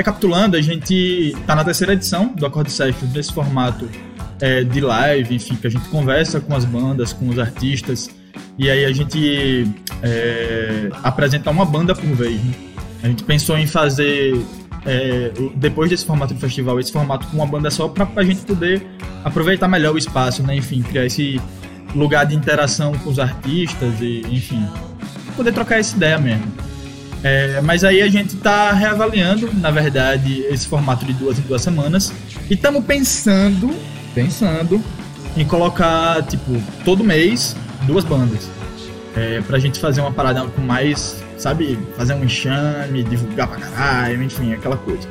recapitulando, a gente tá na terceira edição do Acorde Sessions nesse formato é, de live, enfim, que a gente conversa com as bandas, com os artistas, e aí a gente é, apresenta uma banda por vez. Né? A gente pensou em fazer, é, depois desse formato de festival, esse formato com uma banda só, para a gente poder aproveitar melhor o espaço, né? enfim, criar esse lugar de interação com os artistas e, enfim, poder trocar essa ideia mesmo. É, mas aí a gente está reavaliando, na verdade, esse formato de duas em duas semanas e estamos pensando, pensando em colocar, tipo, todo mês duas bandas. É, pra gente fazer uma parada com mais, sabe, fazer um enxame, divulgar pra caralho, enfim, aquela coisa.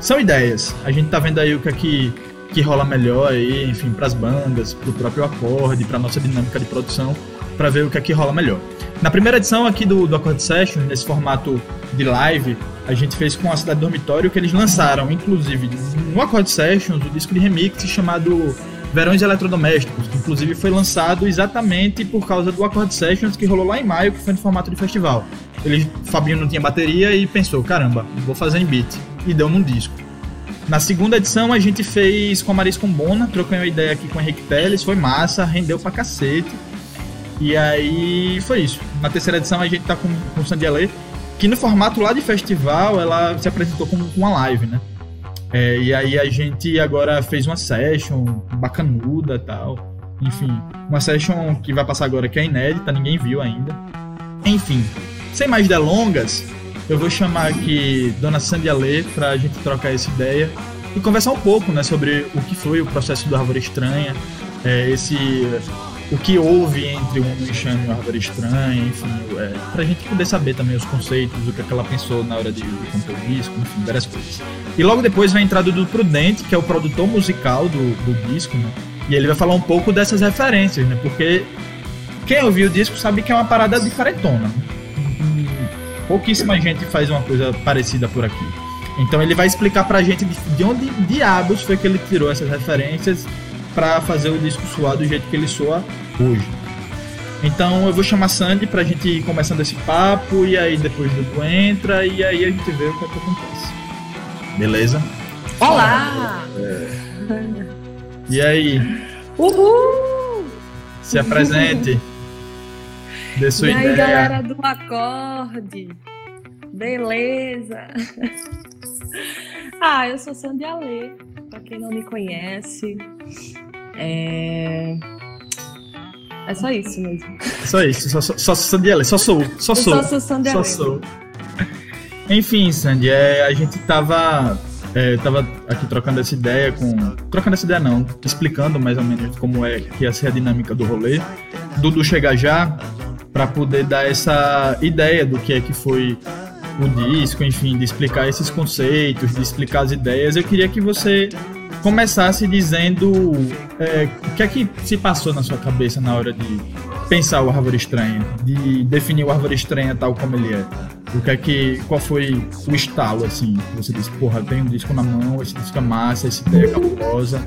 São ideias. A gente tá vendo aí o que é que, que rola melhor aí, enfim, pras bandas, pro próprio acorde, pra nossa dinâmica de produção, para ver o que é que rola melhor. Na primeira edição aqui do, do Accord Session, nesse formato de live, a gente fez com a Cidade Dormitório que eles lançaram, inclusive, no Accord Sessions, o disco de remix chamado Verões Eletrodomésticos, que inclusive foi lançado exatamente por causa do Accord Sessions que rolou lá em maio, que foi no formato de festival. Ele, Fabinho não tinha bateria e pensou, caramba, vou fazer em beat. E deu num disco. Na segunda edição a gente fez com a Maris Combona, trocando uma ideia aqui com o Henrique Teles, foi massa, rendeu pra cacete. E aí foi isso. Na terceira edição a gente tá com, com Ale, que no formato lá de festival ela se apresentou como uma live, né? É, e aí a gente agora fez uma session bacanuda tal. Enfim, uma session que vai passar agora que é inédita, ninguém viu ainda. Enfim, sem mais delongas, eu vou chamar aqui Dona Sandy Alê pra gente trocar essa ideia e conversar um pouco né, sobre o que foi o processo do Árvore Estranha, é, esse o que houve entre um enxame e uma árvore estranha, enfim, é, pra gente poder saber também os conceitos, o que, é que ela pensou na hora de, de compor o disco, enfim, várias coisas. E logo depois vem a entrada do Prudente, que é o produtor musical do, do disco, né? E ele vai falar um pouco dessas referências, né? Porque quem ouviu o disco sabe que é uma parada diferentona. Né? Pouquíssima gente faz uma coisa parecida por aqui. Então ele vai explicar pra gente de onde diabos foi que ele tirou essas referências para fazer o disco soar do jeito que ele soa hoje. Então eu vou chamar Sandy pra gente ir começando esse papo e aí depois Dudu entra e aí a gente vê o que, é que acontece. Beleza? Olá! É. E aí? Uhul! Se apresente. Dê sua e ideia. aí, galera do acorde. Beleza? ah, eu sou Sandy Alê, pra quem não me conhece. É... É só isso mesmo. Só isso, só, só, só Sandy só sou, só sou. Eu só sou Sandy Só sou. Enfim, Sandy, é, a gente tava, é, tava aqui trocando essa ideia com. Trocando essa ideia não, explicando mais ou menos como é que ia ser a dinâmica do rolê. Dudu chega já para poder dar essa ideia do que é que foi o disco, enfim, de explicar esses conceitos, de explicar as ideias. Eu queria que você começasse dizendo é, o que é que se passou na sua cabeça na hora de pensar o Árvore Estranha, de definir o Árvore Estranha tal como ele é. O que é que, qual foi o estalo, assim, você disse, porra, tem um disco na mão, esse disco é massa, essa ideia é cabulosa.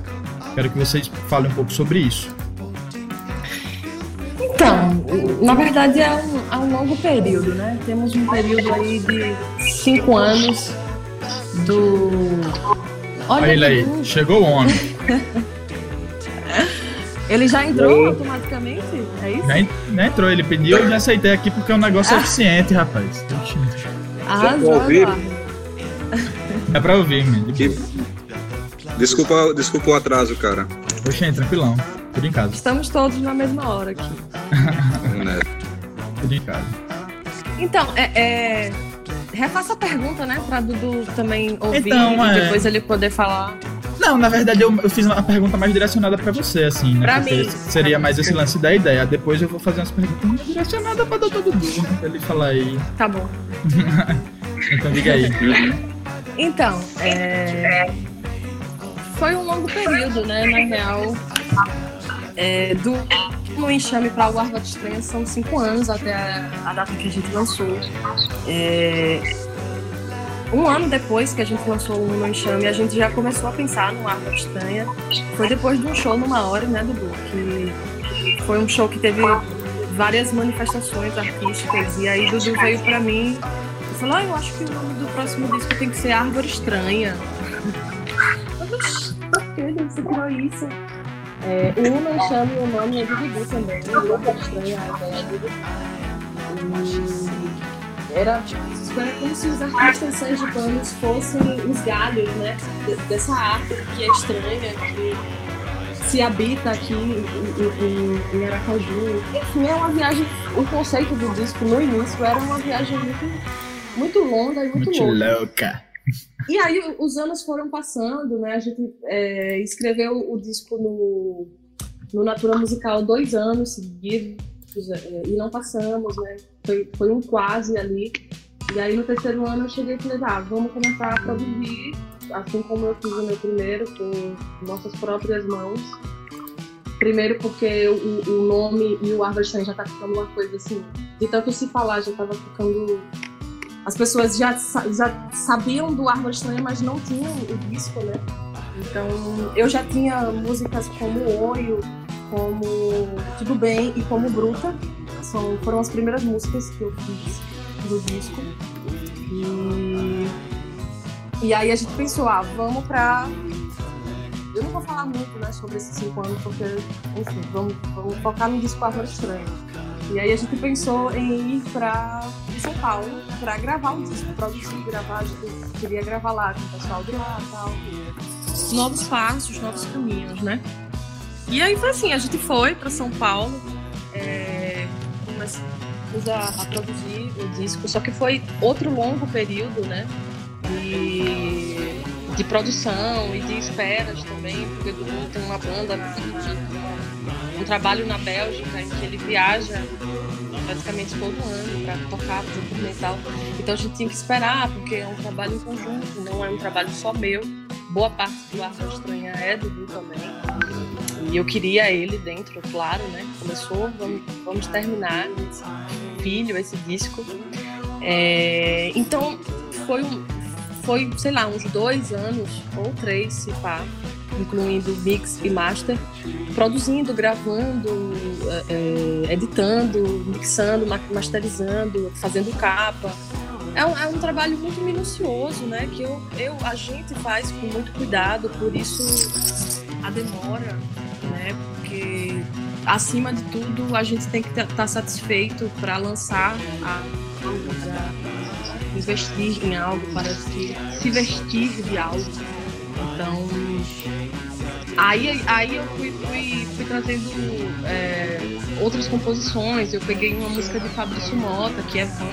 Quero que vocês falem um pouco sobre isso. Então, na verdade é um, é um longo período, né? Temos um período aí de cinco anos do. Olha ele aí, que- chegou o homem. Ele já entrou automaticamente? É isso? Já, en- já entrou, ele pediu, eu já aceitei aqui porque é um negócio eficiente, rapaz. Arrasou, ouviram? Eduardo. É pra ouvir, mano. Que... Desculpa, desculpa o atraso, cara. Oxê, tranquilão. Tudo em casa. Estamos todos na mesma hora aqui. Né? Tudo em casa. Então, é, é... refaça a pergunta, né? Pra Dudu também ouvir Então, e é. depois ele poder falar. Não, na verdade eu, eu fiz uma pergunta mais direcionada pra você, assim, né? Pra mim. seria mais esse lance da ideia. Depois eu vou fazer umas perguntas mais direcionadas pra Doutor Dudu? Pra ele falar aí. Tá bom. Então diga aí. Então, é... foi um longo período, né? Na real, é, do no enxame para o Árvore Estranha são cinco anos até a, a data que a gente lançou. É, um ano depois que a gente lançou o No Enxame, a gente já começou a pensar no Árvore Estranha. Foi depois de um show numa hora, né, Dudu? Que foi um show que teve várias manifestações artísticas. E aí Dudu veio para mim falou, ah, eu acho que o nome do próximo disco tem que ser Árvore Estranha. Por que você criou isso? É, o Uma chama o nome é de Dudu também, né? Árvore Estranha, a era, era como se os artistas sergipanos fossem os galhos, né? Dessa árvore que é estranha, que se habita aqui em, em, em Aracaju. Enfim, é uma viagem. O conceito do disco no início era uma viagem muito, muito longa e muito, muito louca. louca. E aí os anos foram passando, né? A gente é, escreveu o disco no, no Natura Musical dois anos seguidos é, e não passamos, né? Foi, foi um quase ali. E aí no terceiro ano eu cheguei e falei, ah, vamos começar a produzir assim como eu fiz o meu primeiro, com nossas próprias mãos. Primeiro porque o, o nome e o Árvore já tá ficando uma coisa assim, de tanto se falar, já tava ficando. As pessoas já, já sabiam do Árvore Estranha, mas não tinham o disco, né? Então eu já tinha músicas como Oio, como Tudo Bem e como Bruta. São, foram as primeiras músicas que eu fiz do disco. E e aí a gente pensou, ah, vamos pra. Eu não vou falar muito né, sobre esses cinco anos, porque, enfim, vamos, vamos focar no disco Árvore Estranha. E aí a gente pensou em ir para São Paulo para gravar o disco, produzir, gravar, a gente queria gravar lá com o pessoal de lá e tal. Novos passos, novos caminhos, né? E aí foi assim, a gente foi para São Paulo, é, começamos a, a produzir o disco, só que foi outro longo período, né? de, de produção e de esperas também, porque tem uma banda, um trabalho na Bélgica em que ele viaja praticamente todo ano para tocar, fazer turnê e tal. Então a gente tinha que esperar, porque é um trabalho em conjunto, não é um trabalho só meu. Boa parte do Arte Estranha é do Dudu também. E eu queria ele dentro, claro, né? Começou, vamos, vamos terminar esse filho, esse disco. É, então foi foi, sei lá, uns dois anos ou três, se pá, incluindo mix e master, produzindo, gravando, é, é editando, mixando, masterizando, fazendo capa. É um, é um, trabalho muito minucioso, né? Que eu, eu, a gente faz com muito cuidado, por isso a demora, né? Porque acima de tudo a gente tem que estar tá satisfeito para lançar a, a, investir em algo, para se, se vestir de algo. Então, aí, aí eu fui, fui, fui trazendo é, outras composições. Eu peguei uma música de Fabrício Mota, que é fã.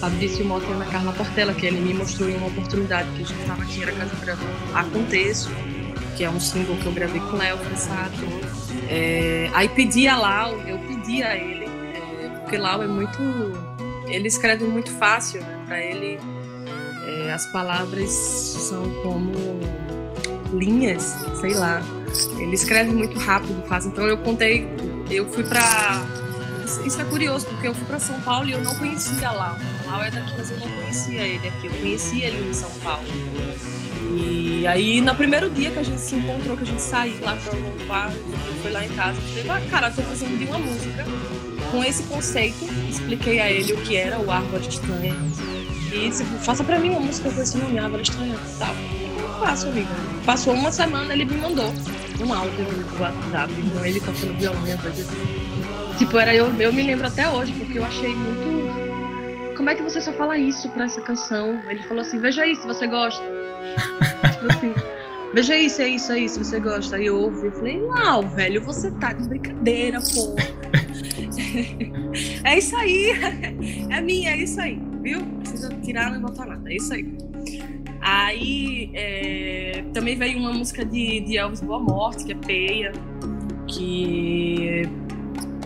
Fabrício Mota e Ana Carla Portela, que ele me mostrou em uma oportunidade que a gente estava aqui, era Casa Branca, Aconteço, que é um single que eu gravei com Léo Fressato. É, aí pedi a Lau, eu pedi a ele, é, porque Lau é muito. Ele escreve muito fácil, né? para ele é, as palavras são como linhas, sei lá. Ele escreve muito rápido, faz. Então eu contei, eu fui para isso é curioso porque eu fui para São Paulo e eu não conhecia lá. Lá é daqui, mas eu não conhecia ele aqui. Eu conhecia ele em São Paulo. E aí, no primeiro dia que a gente se encontrou, que a gente saiu lá para o bar, eu fui lá em casa, falei, ah, cara, eu tô fazendo de uma música com esse conceito. Expliquei a ele o que era o Árvore Estranha e faça pra mim uma música com esse nome, Árvore Estranha tal. Eu faço, amigo. Passou uma semana, ele me mandou um áudio no WhatsApp, então ele tocando violão, coisa Tipo, era eu, eu me lembro até hoje, porque eu achei muito. Como é que você só fala isso pra essa canção? Ele falou assim, veja isso, você gosta. tipo assim, veja isso, é isso, é isso, você gosta. Aí eu ouvi, eu falei, não, velho, você tá de brincadeira, pô. é isso aí, é minha, é isso aí viu? Não precisa tirar nem botar nada, é isso aí. Aí é, também veio uma música de, de Elvis Boa Morte, que é Peia, que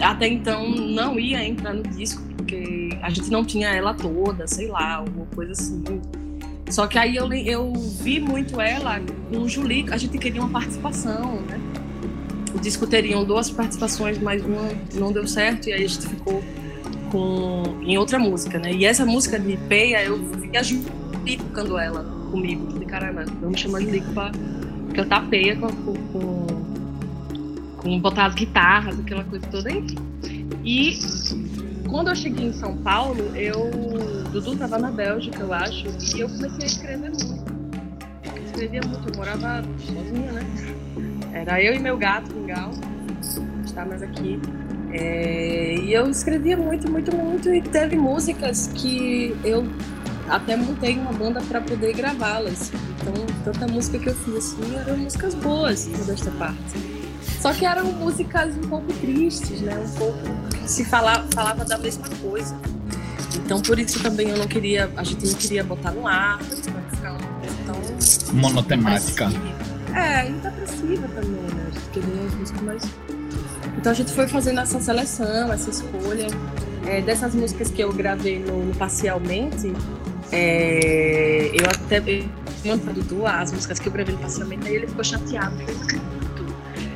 até então não ia entrar no disco, porque a gente não tinha ela toda, sei lá, alguma coisa assim. Só que aí eu, eu vi muito ela com o Julie, a gente queria uma participação, né? O disco teriam duas participações, mas uma não deu certo, e aí a gente ficou com, em outra música, né? E essa música de Peia, eu vi a Julie tocando ela comigo. De caramba, vamos chamar Lico pra cantar Peia com, com, com, botar as guitarras, aquela coisa toda, enfim. E quando eu cheguei em São Paulo, eu Dudu tava na Bélgica, eu acho, e eu comecei a escrever muito. Eu escrevia muito, eu morava sozinha, né? Era eu e meu gato, Mingau, está mais aqui. É, e eu escrevia muito, muito, muito, e teve músicas que eu até montei uma banda para poder gravá-las. Então, tanta música que eu fiz assim eram músicas boas, desta parte. Só que eram músicas um pouco tristes, né? Um pouco se falava, falava da mesma coisa. Então por isso também eu não queria, a gente não queria botar no ar, ficar uma coisa tão monotemática. É, e depressiva também, né? A gente queria as músicas mais. Então a gente foi fazendo essa seleção, essa escolha. É, dessas músicas que eu gravei no, no Parcialmente, é, eu até para Dudu as músicas que eu gravei no Parcialmente, aí ele ficou chateado. Falei,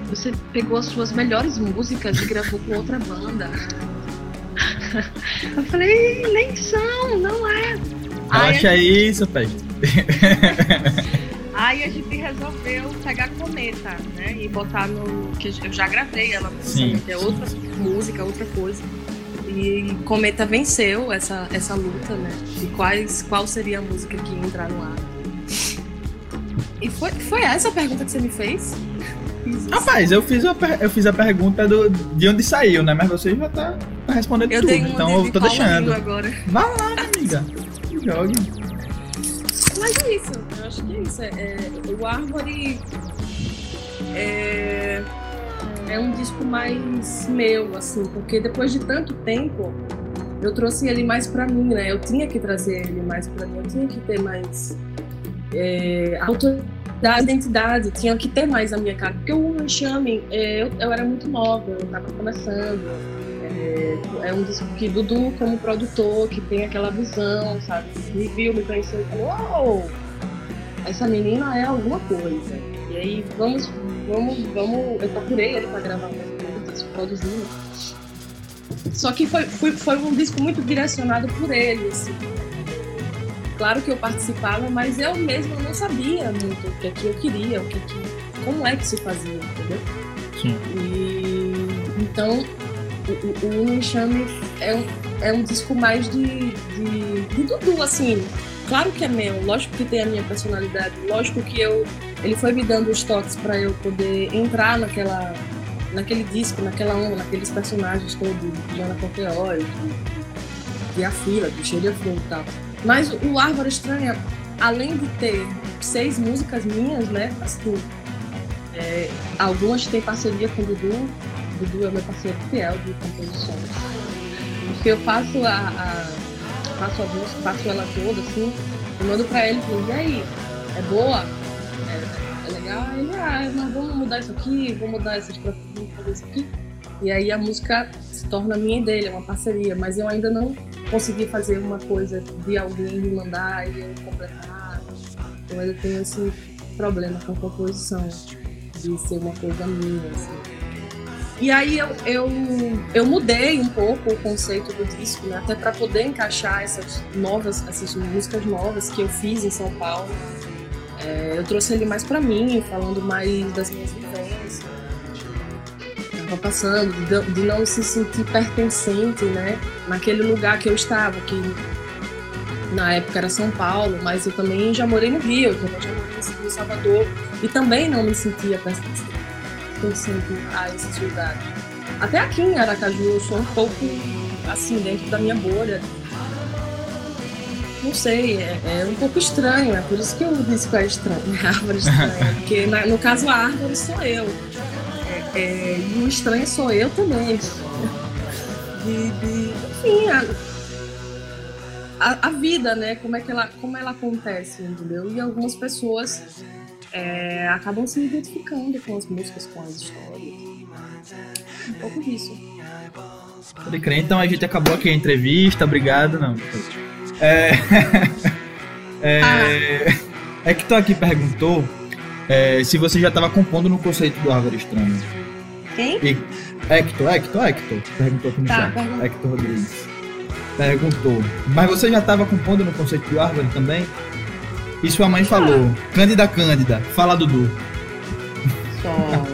você pegou as suas melhores músicas e gravou com outra banda. Eu falei, nem são, não é. Acha aí, isso, Peste. Aí a gente resolveu pegar Cometa, né? E botar no. que eu já gravei ela, Sim. é outra música, outra coisa. E Cometa venceu essa, essa luta, né? De quais, qual seria a música que ia entrar no ar. E foi, foi essa a pergunta que você me fez? Rapaz, eu fiz, a, eu fiz a pergunta do, de onde saiu, né? Mas você já tá, tá respondendo eu tudo, então eu tô deixando. Agora. Vai lá, amiga. Jogue. Mas é isso, eu acho que é isso. É, é, o Árvore é, é um disco mais meu, assim, porque depois de tanto tempo eu trouxe ele mais pra mim, né? Eu tinha que trazer ele mais pra mim, eu tinha que ter mais é, autoridade da identidade, tinha que ter mais a minha cara. Porque o Enxame, é, eu, eu era muito nova, eu estava começando. É, é, um disco que Dudu, como produtor, que tem aquela visão, sabe? Me viu, me conheceu e falou: Uou, essa menina é alguma coisa. E aí, vamos, vamos, vamos. Eu procurei ele para gravar umas músicas, produzindo. Só que foi, foi, foi um disco muito direcionado por ele, assim Claro que eu participava, mas eu mesma não sabia muito o que é que eu queria, o que, é que como é que se fazia, entendeu? Sim. E então o, o, Enxame é um, é um disco mais de, de, de Dudu, assim. Claro que é meu, lógico que tem a minha personalidade, lógico que eu ele foi me dando os toques para eu poder entrar naquela naquele disco, naquela onda, naqueles personagens todos, de Jana Conteói, de, de A Fila, de Cheio de e tal. Mas o Árvore Estranha, além de ter seis músicas minhas, né? Assim, é, algumas têm parceria com o Dudu. Dudu é meu parceiro fiel de composições. Porque eu faço a, a faço a música, faço ela toda, assim, eu mando pra ele e e aí, é boa? É, é legal? Ele, ah, mas vamos mudar isso aqui, vamos mudar essas vamos fazer isso aqui. E aí a música se torna minha e dele, é uma parceria, mas eu ainda não consegui fazer uma coisa de alguém me mandar e eu completar. Eu ainda tenho esse problema com composição, de ser uma coisa minha, assim. E aí eu, eu, eu mudei um pouco o conceito do disco, né? até para poder encaixar essas novas, essas músicas novas que eu fiz em São Paulo. É, eu trouxe ele mais para mim, falando mais das minhas vivências estava passando, de, de, não se sentir pertencente, né, naquele lugar que eu estava, que na época era São Paulo, mas eu também já morei no Rio, também já morei em Salvador e também não me sentia pertencente a esses lugares. Até aqui em Aracaju eu sou um pouco assim dentro da minha bolha. Não sei, é, é um pouco estranho, é por isso que eu disse que é estranho, é árvore estranha, porque na, no caso a árvore sou eu. É, e o estranho sou eu também. De, de enfim, a, a, a, vida, né? Como é que ela, como ela acontece, entendeu? E algumas pessoas é, acabam se identificando com as músicas, com as histórias. Um pouco disso. Pode crer, então a gente acabou aqui a entrevista, obrigado, não. É, é, ah. é que tu aqui perguntou é, se você já estava compondo no conceito do Árvore Estranha. Quem? Hector, Hector, Hector. Perguntou aqui no tá, chat. Hector Rodrigues. Perguntou. Mas você já estava compondo no conceito de árvore também? E sua mãe falou. Cândida, Cândida. Fala, Dudu. Só.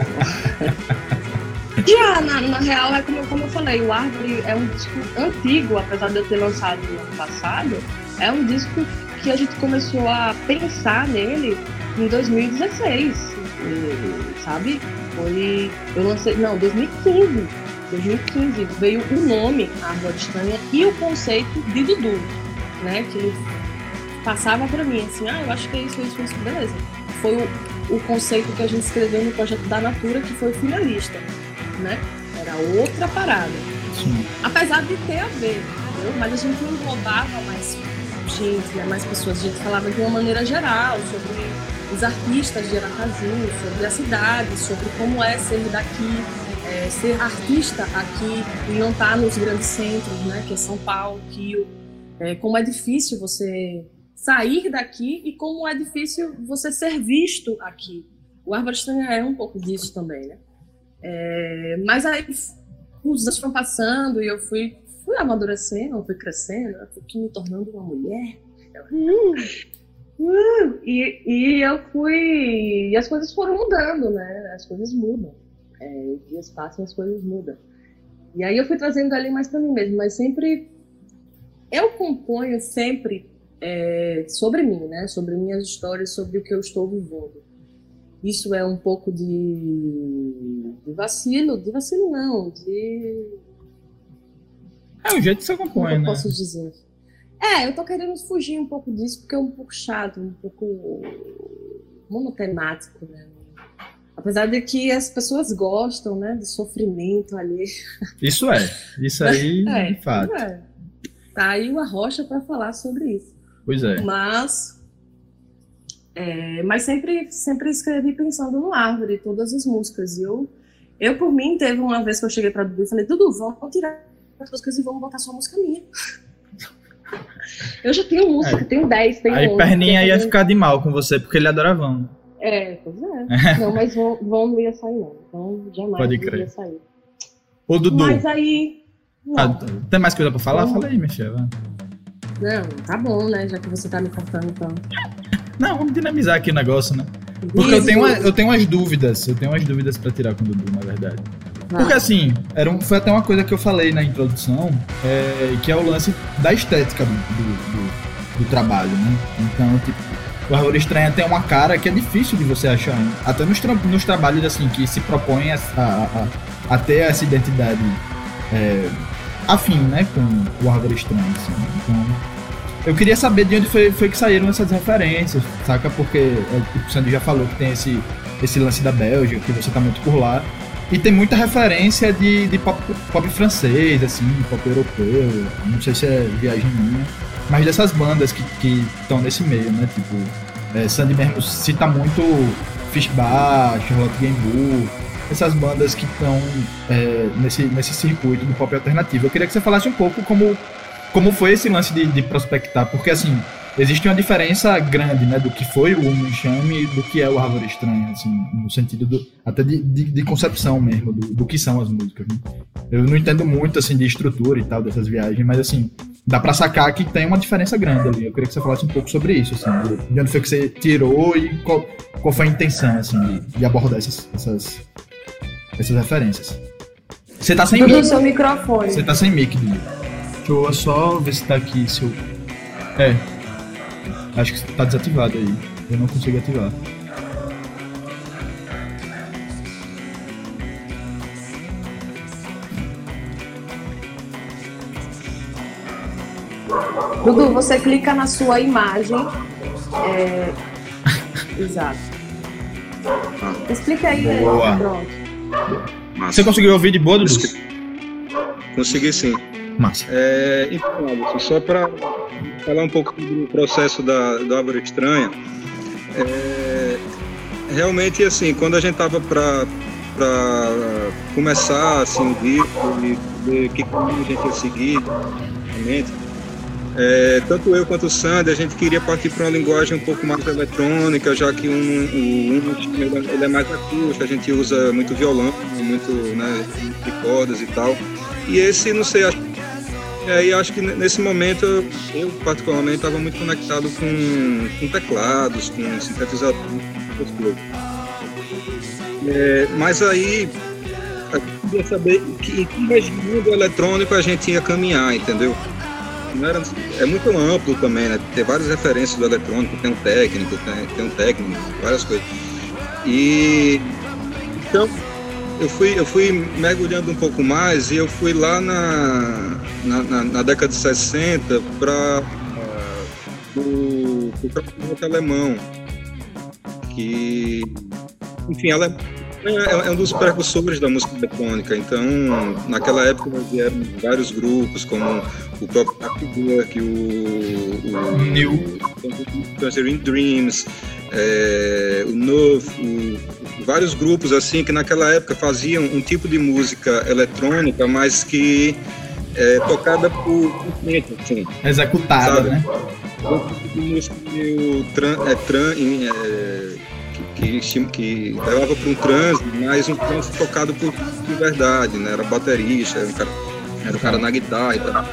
Já, na, na real, é como, como eu falei, o Árvore é um disco antigo, apesar de eu ter lançado no ano passado, é um disco que a gente começou a pensar nele em 2016, sabe? Foi. Eu lancei. Não, 2015. 2015 veio o nome Árvore Estranha e o conceito de Dudu, né? Que ele passava para mim assim, ah, eu acho que é isso, isso, isso, beleza. Foi o, o conceito que a gente escreveu no projeto da Natura, que foi finalista, né? Era outra parada. Sim. Apesar de ter a ver, entendeu? Mas a gente englobava mais gente, né? mais pessoas. A gente falava de uma maneira geral sobre os artistas de Aracaju, sobre a cidade, sobre como é ser daqui, é, ser artista aqui e não estar tá nos grandes centros, né? Que é São Paulo, Rio. É, como é difícil você sair daqui e como é difícil você ser visto aqui. O Árvore Estranha é um pouco disso também, né? É, mas aí os anos foram passando e eu fui, fui amadurecendo, fui crescendo, fui me tornando uma mulher. Hum, hum, e, e eu fui. E as coisas foram mudando, né? As coisas mudam. É, os dias passam as coisas mudam. E aí eu fui trazendo ali mais para mim mesmo, mas sempre. Eu componho sempre é, sobre mim, né? Sobre minhas histórias, sobre o que eu estou vivendo. Isso é um pouco de, de vacilo, de vacilo não, de. É o jeito que você compõe, Como né? Posso dizer. É, eu tô querendo fugir um pouco disso porque é um pouco chato, um pouco monotemático, né? Apesar de que as pessoas gostam, né, do sofrimento ali. Isso é, isso aí, é, de fato. É. Tá aí uma rocha para falar sobre isso. Pois é. Mas, é, mas sempre, sempre escrevi pensando no árvore, todas as músicas. E eu, eu, por mim, teve uma vez que eu cheguei para Dudu e falei: Dudu, vamos tirar as músicas e vamos botar só música minha. Eu já tenho música, é. tenho 10, tenho Aí 11, Perninha ia ficar de mal com você, porque ele adora Vão. É, pois é. não, mas Vão, vão não ia sair, não. Então, jamais Pode crer. ia sair. Ô, Dudu. Mas aí... Ah, tem mais coisa pra falar? Fala aí, Michel. Não, tá bom, né? Já que você tá me contando tanto. Não, vamos dinamizar aqui o negócio, né? Porque eu tenho, eu tenho umas dúvidas, eu tenho umas dúvidas pra tirar com o Dudu, na verdade. Porque assim, era um, foi até uma coisa que eu falei na introdução, é, que é o lance da estética do, do, do, do trabalho, né? Então, tipo, o Árvore Estranha tem uma cara que é difícil de você achar. Né? Até nos, tra nos trabalhos assim que se propõem a, a, a, a ter essa identidade é, afim, né, com o Árvore Estranha. Assim. Então, eu queria saber de onde foi, foi que saíram essas referências, saca? Porque é, tipo, o Sandy já falou que tem esse, esse lance da Bélgica, que você tá muito por lá. E tem muita referência de, de pop, pop francês, assim, pop europeu. Não sei se é viagem minha. Mas dessas bandas que estão nesse meio, né? Tipo, é, Sandy mesmo cita muito Fishbar, Charlotte Gainsbourg, essas bandas que estão é, nesse, nesse circuito do pop alternativo. Eu queria que você falasse um pouco como, como foi esse lance de, de prospectar, porque assim, existe uma diferença grande, né, do que foi o Humo Enxame e do que é o Árvore Estranha, assim, no sentido do, até de, de, de concepção mesmo, do, do, que são as músicas. Né? Eu não entendo muito, assim, de estrutura e tal dessas viagens, mas, assim, dá pra sacar que tem uma diferença grande ali. Eu queria que você falasse um pouco sobre isso, assim, de onde foi que você tirou e qual, qual foi a intenção, assim, de, de abordar essas, essas, essas referências. Você tá sem mic. seu microfone. Você tá sem mic, Dudu. Deixa eu só ver se tá aqui seu. É. Acho que tá desativado aí. Eu não consigo ativar. Dudu, você clica na sua imagem. É... Exato. Explica aí. Boa. Pronto. Massa. Você conseguiu ouvir de boa, Dudu? Consegui sim. Massa. É, então, só para falar um pouco do processo da, da Árvore Estranha, é, realmente, assim, quando a gente tava para começar assim, o disco e ver que caminho a gente ia seguir, realmente, é, tanto eu quanto o Sandy, a gente queria partir para uma linguagem um pouco mais eletrônica, já que um, um, um ele é mais acústico, a gente usa muito violão, muito né, de cordas e tal. E esse, não sei, acho, é, e acho que nesse momento eu, particularmente, estava muito conectado com, com teclados, com sintetizadores, com coisas. É, mas aí gente queria saber que, em que região eletrônico a gente ia caminhar, entendeu? Era, é muito amplo também, né? Tem várias referências do eletrônico, tem um técnico, tem, tem um técnico, várias coisas. E então eu fui, eu fui mergulhando um pouco mais e eu fui lá na, na, na, na década de 60 para o campeonato alemão, que, enfim, ela é, é, um dos precursores da música eletrônica. Então, naquela época nós vieram vários grupos, como o próprio Kraftwerk, o, o New Tangerine Dreams, é, o Nove, vários grupos assim que naquela época faziam um tipo de música eletrônica, mas que é, tocada por assim, executada, sabe? né? Um tipo de música meio tran, é, tran, é, que, que, que para um transe, mas um transe tocado por de verdade, né? Era baterista, era um cara, era um cara na guitarra e tal.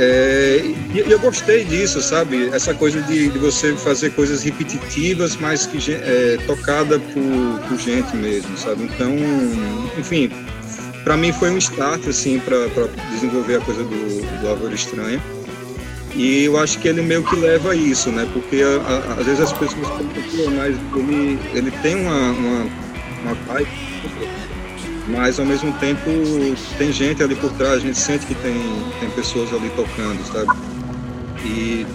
É, e eu gostei disso, sabe? Essa coisa de, de você fazer coisas repetitivas, mas que é, tocada por, por gente mesmo, sabe? Então, enfim, para mim foi um start assim para desenvolver a coisa do, do Árvore Estranha. E eu acho que ele meio que leva a isso, né? Porque a, a, às vezes as pessoas pensam, mas ele, ele tem uma, uma, uma vibe mas ao mesmo tempo tem gente ali por trás, a gente sente que tem, tem pessoas ali tocando, sabe? E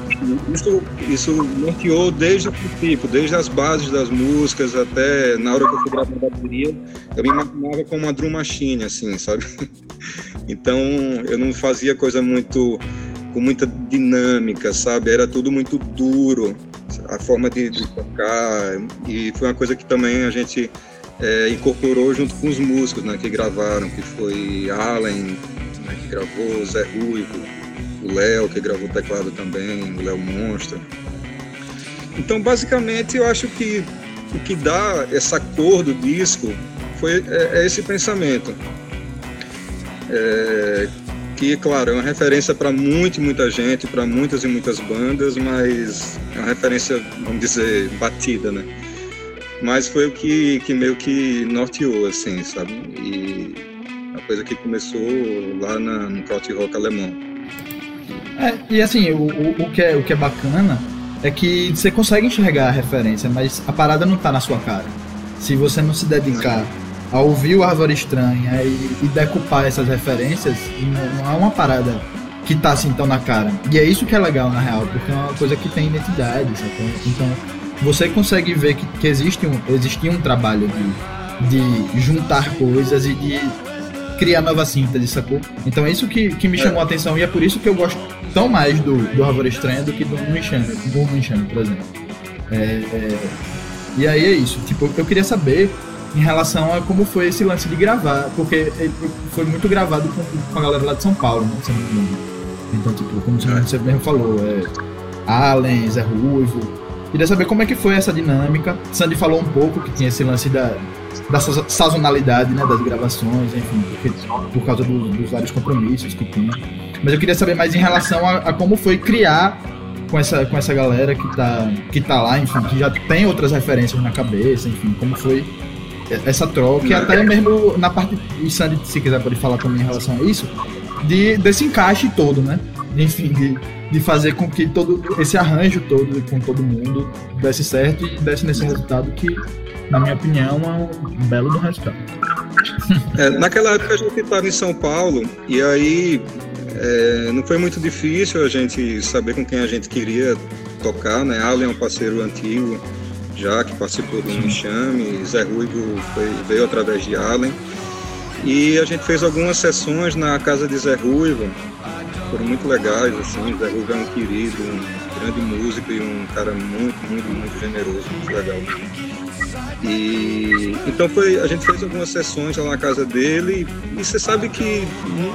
isso, isso norteou desde o princípio, desde as bases das músicas até na hora que eu fui gravar a bateria, eu me imaginava como uma drum machine, assim, sabe? Então eu não fazia coisa muito com muita dinâmica, sabe? Era tudo muito duro, a forma de, de tocar, e foi uma coisa que também a gente é, incorporou junto com os músicos né, que gravaram, que foi Allen, né, que gravou, Zé Ruivo, o Léo, que gravou teclado também, o Léo Monstro. Então, basicamente, eu acho que o que dá essa cor do disco foi, é, é esse pensamento. É, que, claro, é uma referência para muita muita gente, para muitas e muitas bandas, mas é uma referência, vamos dizer, batida, né? Mas foi o que, que meio que norteou, assim, sabe? E a coisa que começou lá na, no Kraut Rock alemão. É, e assim, o, o, que é, o que é bacana é que você consegue enxergar a referência, mas a parada não tá na sua cara. Se você não se dedicar a ouvir o Árvore Estranha e, e decupar essas referências, não, não é uma parada que tá assim tão na cara. E é isso que é legal, na real, porque é uma coisa que tem identidade, sabe? Então, você consegue ver que, que existe, um, existia um trabalho de, de juntar coisas e de criar nova síntese, sacou? Então é isso que, que me chamou a atenção e é por isso que eu gosto tão mais do, do Árvore Estranha do que do Munchane, do Munchane, por exemplo. É, é, e aí é isso, tipo, eu queria saber em relação a como foi esse lance de gravar, porque foi muito gravado com, com a galera lá de São Paulo, né? Então, tipo, como você mesmo falou, é Allen, Zé Ruivo, Queria saber como é que foi essa dinâmica. Sandy falou um pouco que tinha esse lance da, da sazonalidade né, das gravações, enfim, porque, por causa do, dos vários compromissos que tinha. Mas eu queria saber mais em relação a, a, como foi criar com essa, com essa galera que tá, que tá lá, enfim, que já tem outras referências na cabeça, enfim, como foi essa troca, e até mesmo na parte, e Sandy, se quiser pode falar também em relação a isso, de, desse encaixe todo, né? Enfim, de, de fazer com que todo esse arranjo todo com todo mundo desse certo e desse nesse resultado que, na minha opinião, é um belo do resultado. É, naquela época a gente estava em São Paulo e aí é, não foi muito difícil a gente saber com quem a gente queria tocar, né? Allen é um parceiro antigo já que participou do Enxame, Zé Ruivo foi, veio através de Allen. E a gente fez algumas sessões na casa de Zé Ruivo, foram muito legais, assim, Zé Ruivo é um querido, um grande músico e um cara muito, muito, muito generoso, muito legal. E então foi, a gente fez algumas sessões lá na casa dele e você sabe que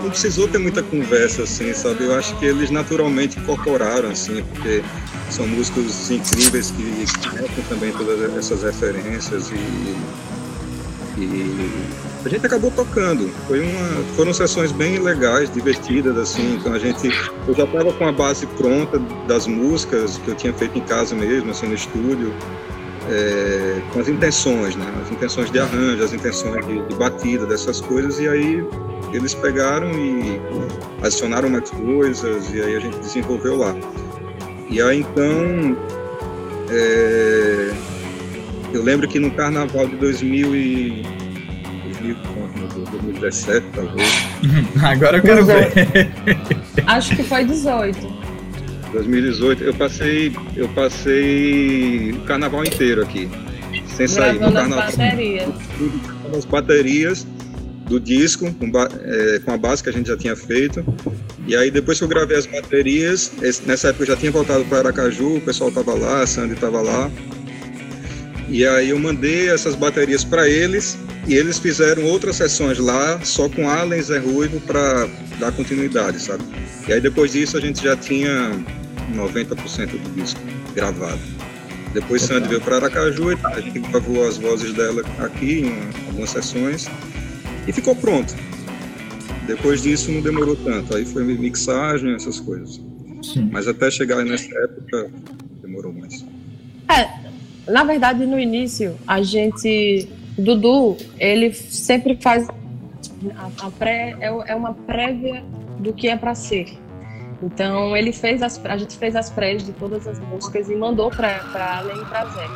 não precisou ter muita conversa, assim, sabe? Eu acho que eles naturalmente incorporaram, assim, porque são músicos incríveis que conhecem também todas essas referências e, e a gente acabou tocando. Foi uma, foram sessões bem legais, divertidas, assim. Então a gente, eu já estava com a base pronta das músicas que eu tinha feito em casa mesmo, assim, no estúdio. É, com as intenções, né? As intenções de arranjo, as intenções de, de batida, dessas coisas, e aí eles pegaram e adicionaram mais coisas, e aí a gente desenvolveu lá. E aí então, é, eu lembro que no carnaval de 2000 e, 2017, talvez. Agora eu quero ver. Acho que foi 18. 2018, eu passei, eu passei o carnaval inteiro aqui, sem sair. Gravando as baterias. As baterias do disco, com, é, com, a base que a gente já tinha feito. E aí depois que eu gravei as baterias, esse, nessa época eu já tinha voltado para Aracaju, o pessoal estava lá, a Sandy estava lá. E aí eu mandei essas baterias para eles e eles fizeram outras sessões lá, só com Allen Zé Ruivo para dar continuidade, sabe? E aí depois disso a gente já tinha 90% do disco gravado. Depois. Sandy veio para Aracaju, a gente gravou as vozes dela aqui em algumas sessões e ficou pronto. Depois disso não demorou tanto, aí foi mixagem, essas coisas. Sim. Mas até chegar nessa época demorou mais. É, na verdade no início a gente, Dudu, ele sempre faz a, a pré é, é uma prévia do que é para ser. Então ele fez as, a gente fez as prévias de todas as músicas e mandou para Além e para Zé.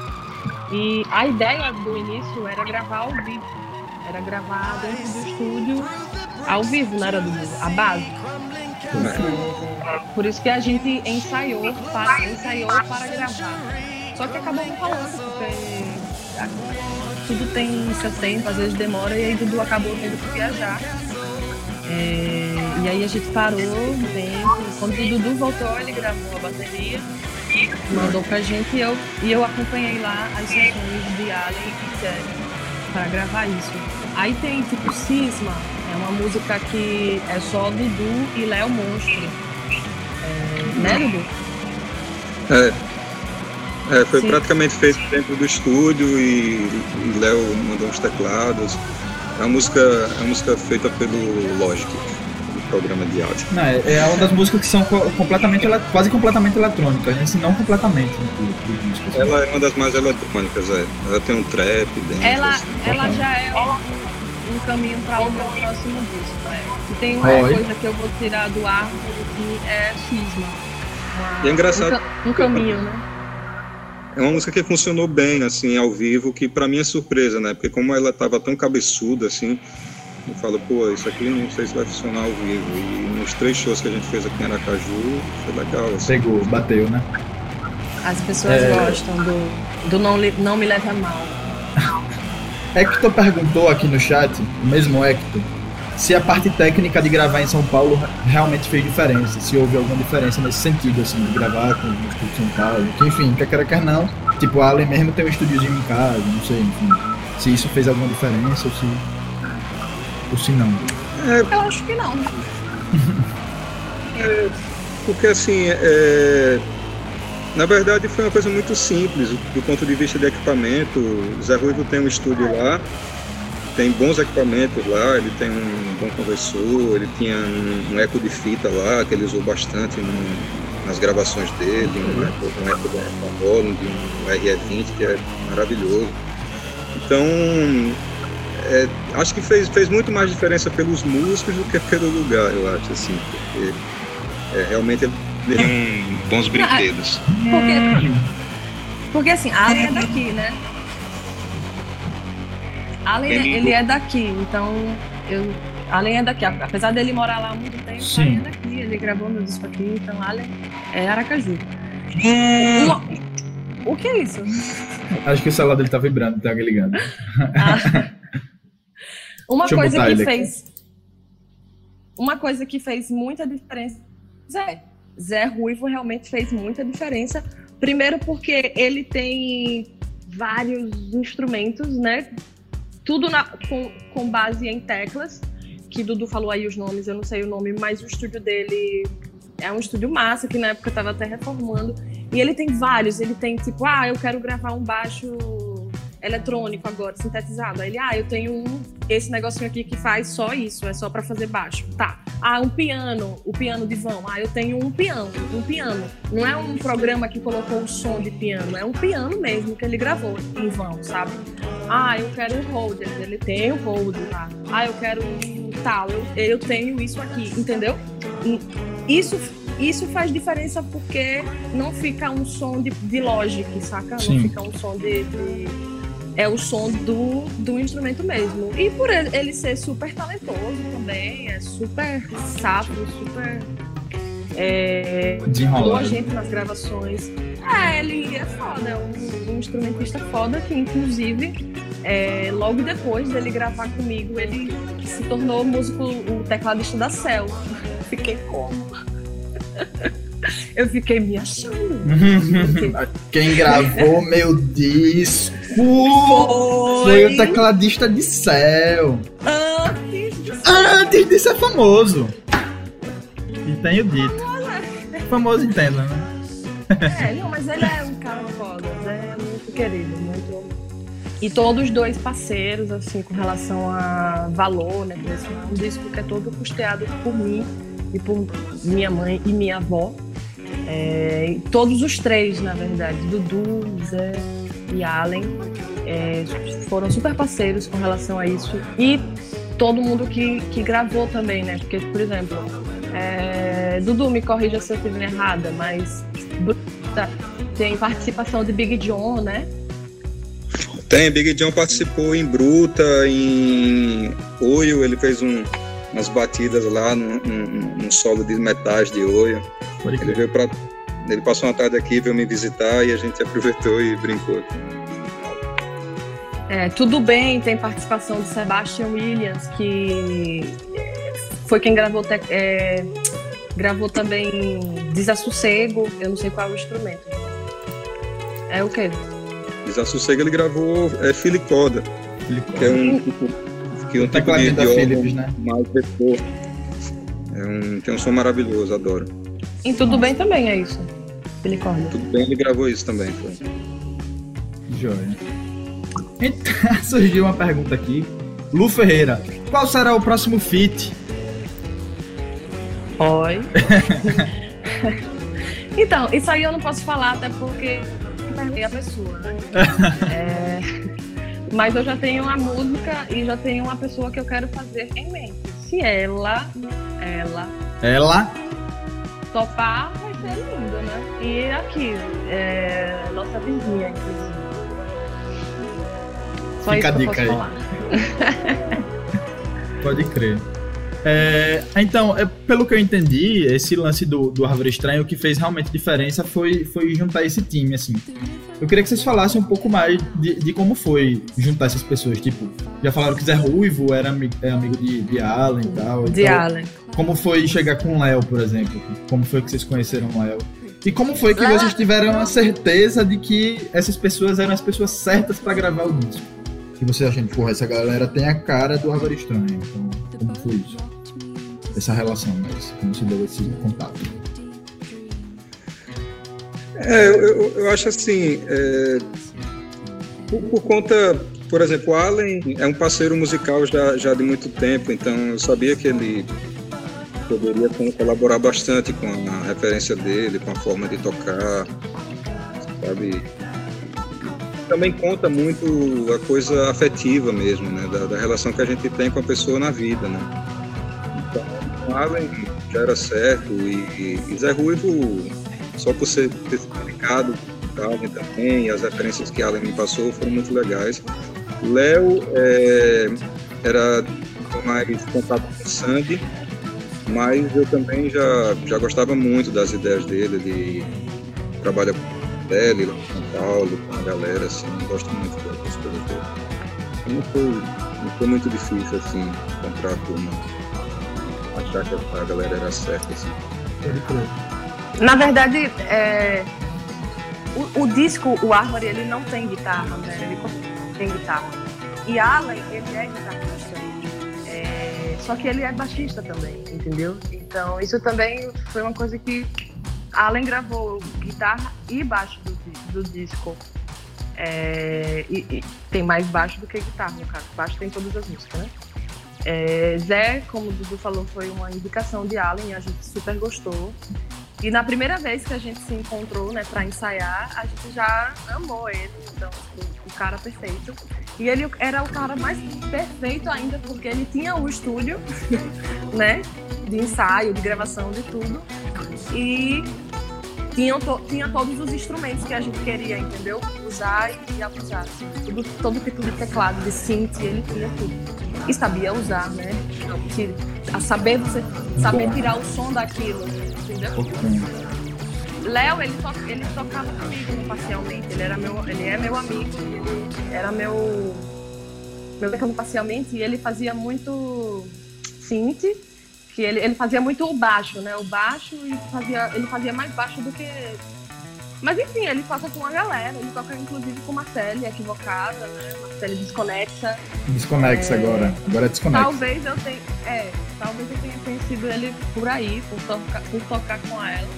E a ideia do início era gravar ao vivo, era gravar dentro do estúdio ao vivo, não era do a base. Por isso que a gente ensaiou para, ensaiou para gravar. Só que acabou não falando, porque tudo tem seu tempo, às vezes demora, e aí Dudu acabou tendo que viajar. É, e aí a gente parou um tempo. Quando o Dudu voltou, ele gravou a bateria, mandou pra gente e eu, e eu acompanhei lá as sessões de Allen e Zé para gravar isso. Aí tem tipo Cisma, é uma música que é só Dudu e Léo Monstro. É, né, Dudu? É. é foi Sim. praticamente feito dentro do estúdio e, e Léo mandou uns teclados. É uma música, é uma música feita pelo Logic, do programa de áudio. Não, é, é uma das músicas que são completamente, quase completamente eletrônicas, né? se não completamente. Né? Ela é uma das mais eletrônicas, é. Ela tem um trap dentro. Ela, assim. ela já é um, um caminho para o meu próximo disco. Né? Se tem uma Oi. coisa que eu vou tirar do ar que é cisma. e é engraçado. Um, um caminho, né? É uma música que funcionou bem, assim, ao vivo, que para mim é surpresa, né? Porque como ela tava tão cabeçuda, assim, eu falo, pô, isso aqui não sei se vai funcionar ao vivo. E nos três shows que a gente fez aqui em Aracaju, foi legal. Assim. Pegou, bateu, né? As pessoas é... gostam do, do não, não Me Leve a Mal. Hector perguntou aqui no chat, o mesmo Hector, se a parte técnica de gravar em São Paulo realmente fez diferença, se houve alguma diferença nesse sentido, assim, de gravar com o estúdio de São Paulo, que enfim, quer queira, quer não, tipo, a Allen mesmo tem um estúdiozinho em casa, não sei, enfim, se isso fez alguma diferença ou se, ou se não. É, eu acho que não. é, porque assim, é, na verdade foi uma coisa muito simples, do ponto de vista de equipamento, o Zé Ruivo tem um estúdio lá, tem bons equipamentos lá, ele tem um bom conversor, ele tinha um, um eco de fita lá, que ele usou bastante no, nas gravações dele, um eco, um eco da Roland, um RE20, que é maravilhoso. Então, é, acho que fez, fez muito mais diferença pelos músicos do que pelo lugar, eu acho, assim, porque é, realmente ele tem bons brinquedos. Porque, porque assim, a área é daqui, né? Allen, ele... ele é daqui, então eu, Allen é daqui. Apesar dele morar lá há muito tempo, Sim. Allen é daqui. Ele gravou meu disco aqui, então Allen é Aracaju. É... O que é isso? Acho que o celular dele tá vibrando, tá ligado. Ah. Uma Deixa coisa que fez. Aqui. Uma coisa que fez muita diferença. Zé. Zé Ruivo realmente fez muita diferença. Primeiro porque ele tem vários instrumentos, né? Tudo na, com, com base em teclas, que Dudu falou aí os nomes, eu não sei o nome, mas o estúdio dele é um estúdio massa, que na época estava até reformando. E ele tem vários, ele tem tipo, ah, eu quero gravar um baixo eletrônico agora, sintetizado. Aí ele, ah, eu tenho um, esse negocinho aqui que faz só isso, é só para fazer baixo. Tá. Ah, um piano, o piano de vão. Ah, eu tenho um piano, um piano. Não é um programa que colocou o som de piano, é um piano mesmo que ele gravou em vão, sabe? Ah, eu quero um holder, ele tem o um holder lá. Ah, eu quero um tal, eu, eu tenho isso aqui, entendeu? Isso isso faz diferença porque não fica um som de, de Logic, saca? Sim. Não fica um som de, de, É o som do, do instrumento mesmo. E por ele, ser super talentoso também, é super safo, super. É, boa gente nas gravações. É, ele é foda, é um, um instrumentista foda que, inclusive, é, logo depois dele gravar comigo, ele se tornou músico, o tecladista da Cell. Fiquei como? Eu fiquei me achando. Quem gravou meu disco foi, foi o tecladista de céu. Antes de ser, Antes de ser famoso. E tenho dito. Famoso, entenda, né? É, não, mas ele é um cara foda, é muito querido, muito. E todos dois parceiros, assim, com relação a valor, né? Um disco que é todo custeado por mim e por minha mãe e minha avó. É, todos os três, na verdade, Dudu, Zé e Allen, é, foram super parceiros com relação a isso. E todo mundo que, que gravou também, né? Porque, por exemplo, é, Dudu, me corrija se eu estiver errada, mas tem participação de Big John, né? Tem, Big John participou em Bruta, em Oio, ele fez um, umas batidas lá no solo de metais de Oio. Ele veio para ele passou uma tarde aqui, veio me visitar e a gente aproveitou e brincou. É, tudo bem, tem participação de Sebastian Williams, que foi quem gravou, é, gravou também Desassossego, eu não sei qual é o instrumento. É o quê? Desassossego ele gravou é, Filicoda, que é um tipo que um tipo de, de Philips, né? mais depois. É um, tem um som maravilhoso, adoro. E Tudo Bem também é isso, Silicórnia. Tudo Bem, ele gravou isso também. Foi. Joia. Então, surgiu uma pergunta aqui. Lu Ferreira, qual será o próximo feat? Oi. então, isso aí eu não posso falar, até porque perguntei a pessoa, né? é... Mas eu já tenho uma música e já tenho uma pessoa que eu quero fazer em mente. Se ela, ela. Ela? Topar, vai ser lindo, né? E aqui, é, nossa vizinha, inclusive. Só Fica isso a dica aí. Falar. Pode crer. É, então, é, pelo que eu entendi, esse lance do, do Árvore Estranho, o que fez realmente diferença foi, foi juntar esse time, assim. Eu queria que vocês falassem um pouco mais de, de como foi juntar essas pessoas. Tipo, já falaram que Zé Ruivo era amigo, é amigo de, de Allen e tal. De então, Allen. Como foi chegar com o Léo, por exemplo? Como foi que vocês conheceram o Léo? E como foi que vocês tiveram a certeza de que essas pessoas eram as pessoas certas para gravar o disco? Que vocês acham, porra, essa galera tem a cara do Árvore Estranho. Então, como foi isso? essa relação, mas como se deu esse contato? É, eu, eu acho assim, é, por, por, conta, por exemplo, o Allen é um parceiro musical já, já de muito tempo, então eu sabia que ele poderia colaborar bastante com a referência dele, com a forma de tocar, sabe? Também conta muito a coisa afetiva mesmo, né, da, da relação que a gente tem com a pessoa na vida, né? com Allen já era certo e, e Zé Ruivo, só por ser ter explicado Allen também, e as referências que Allen me passou foram muito legais. Léo é, era mais contato com Sandy, mas eu também já, já gostava muito das ideias dele, ele trabalha com dele, lá em São Paulo, com a galera, assim, gosto muito das coisas dele. Não foi, não foi muito difícil, assim, encontrar a turma achar que a galera era certa, assim. Na verdade, é, o, o, disco, o Armory, ele não tem guitarra, né? Ele tem guitarra. E Allen, ele é guitarrista. É, só que ele é baixista também, entendeu? Então, isso também foi uma coisa que Allen gravou guitarra e baixo do, do disco. É, e, e, tem mais baixo do que guitarra, no caso. Baixo tem todas as músicas, né? É, Zé, como o Dudu falou, foi uma indicação de Allen, a gente super gostou. E na primeira vez que a gente se encontrou, né, para ensaiar, a gente já amou ele, então, o, o cara perfeito. E ele era o cara mais perfeito ainda, porque ele tinha o estúdio, né, de ensaio, de gravação, de tudo. E tinha, to, tinha todos os instrumentos que a gente queria, entendeu? Usar e abusar. Assim, tudo, todo tipo de teclado, de synth, ele tinha tudo e sabia usar, né? Que, a saber você saber tirar o som daquilo, entendeu? Léo, ele, to, ele tocava comigo no parcialmente, ele era meu, ele é meu amigo, ele era meu meu tocando parcialmente e ele fazia muito synth, que ele, ele fazia muito o baixo, né? O baixo e fazia, ele fazia mais baixo do que mas enfim, ele toca com a galera, ele toca inclusive com Marcele, equivocada, né? Marcele desconexa. Desconexa é... agora, agora é desconexa. Talvez eu tenha. É, talvez eu tenha conhecido ele por aí, por, tocar, por tocar com ela.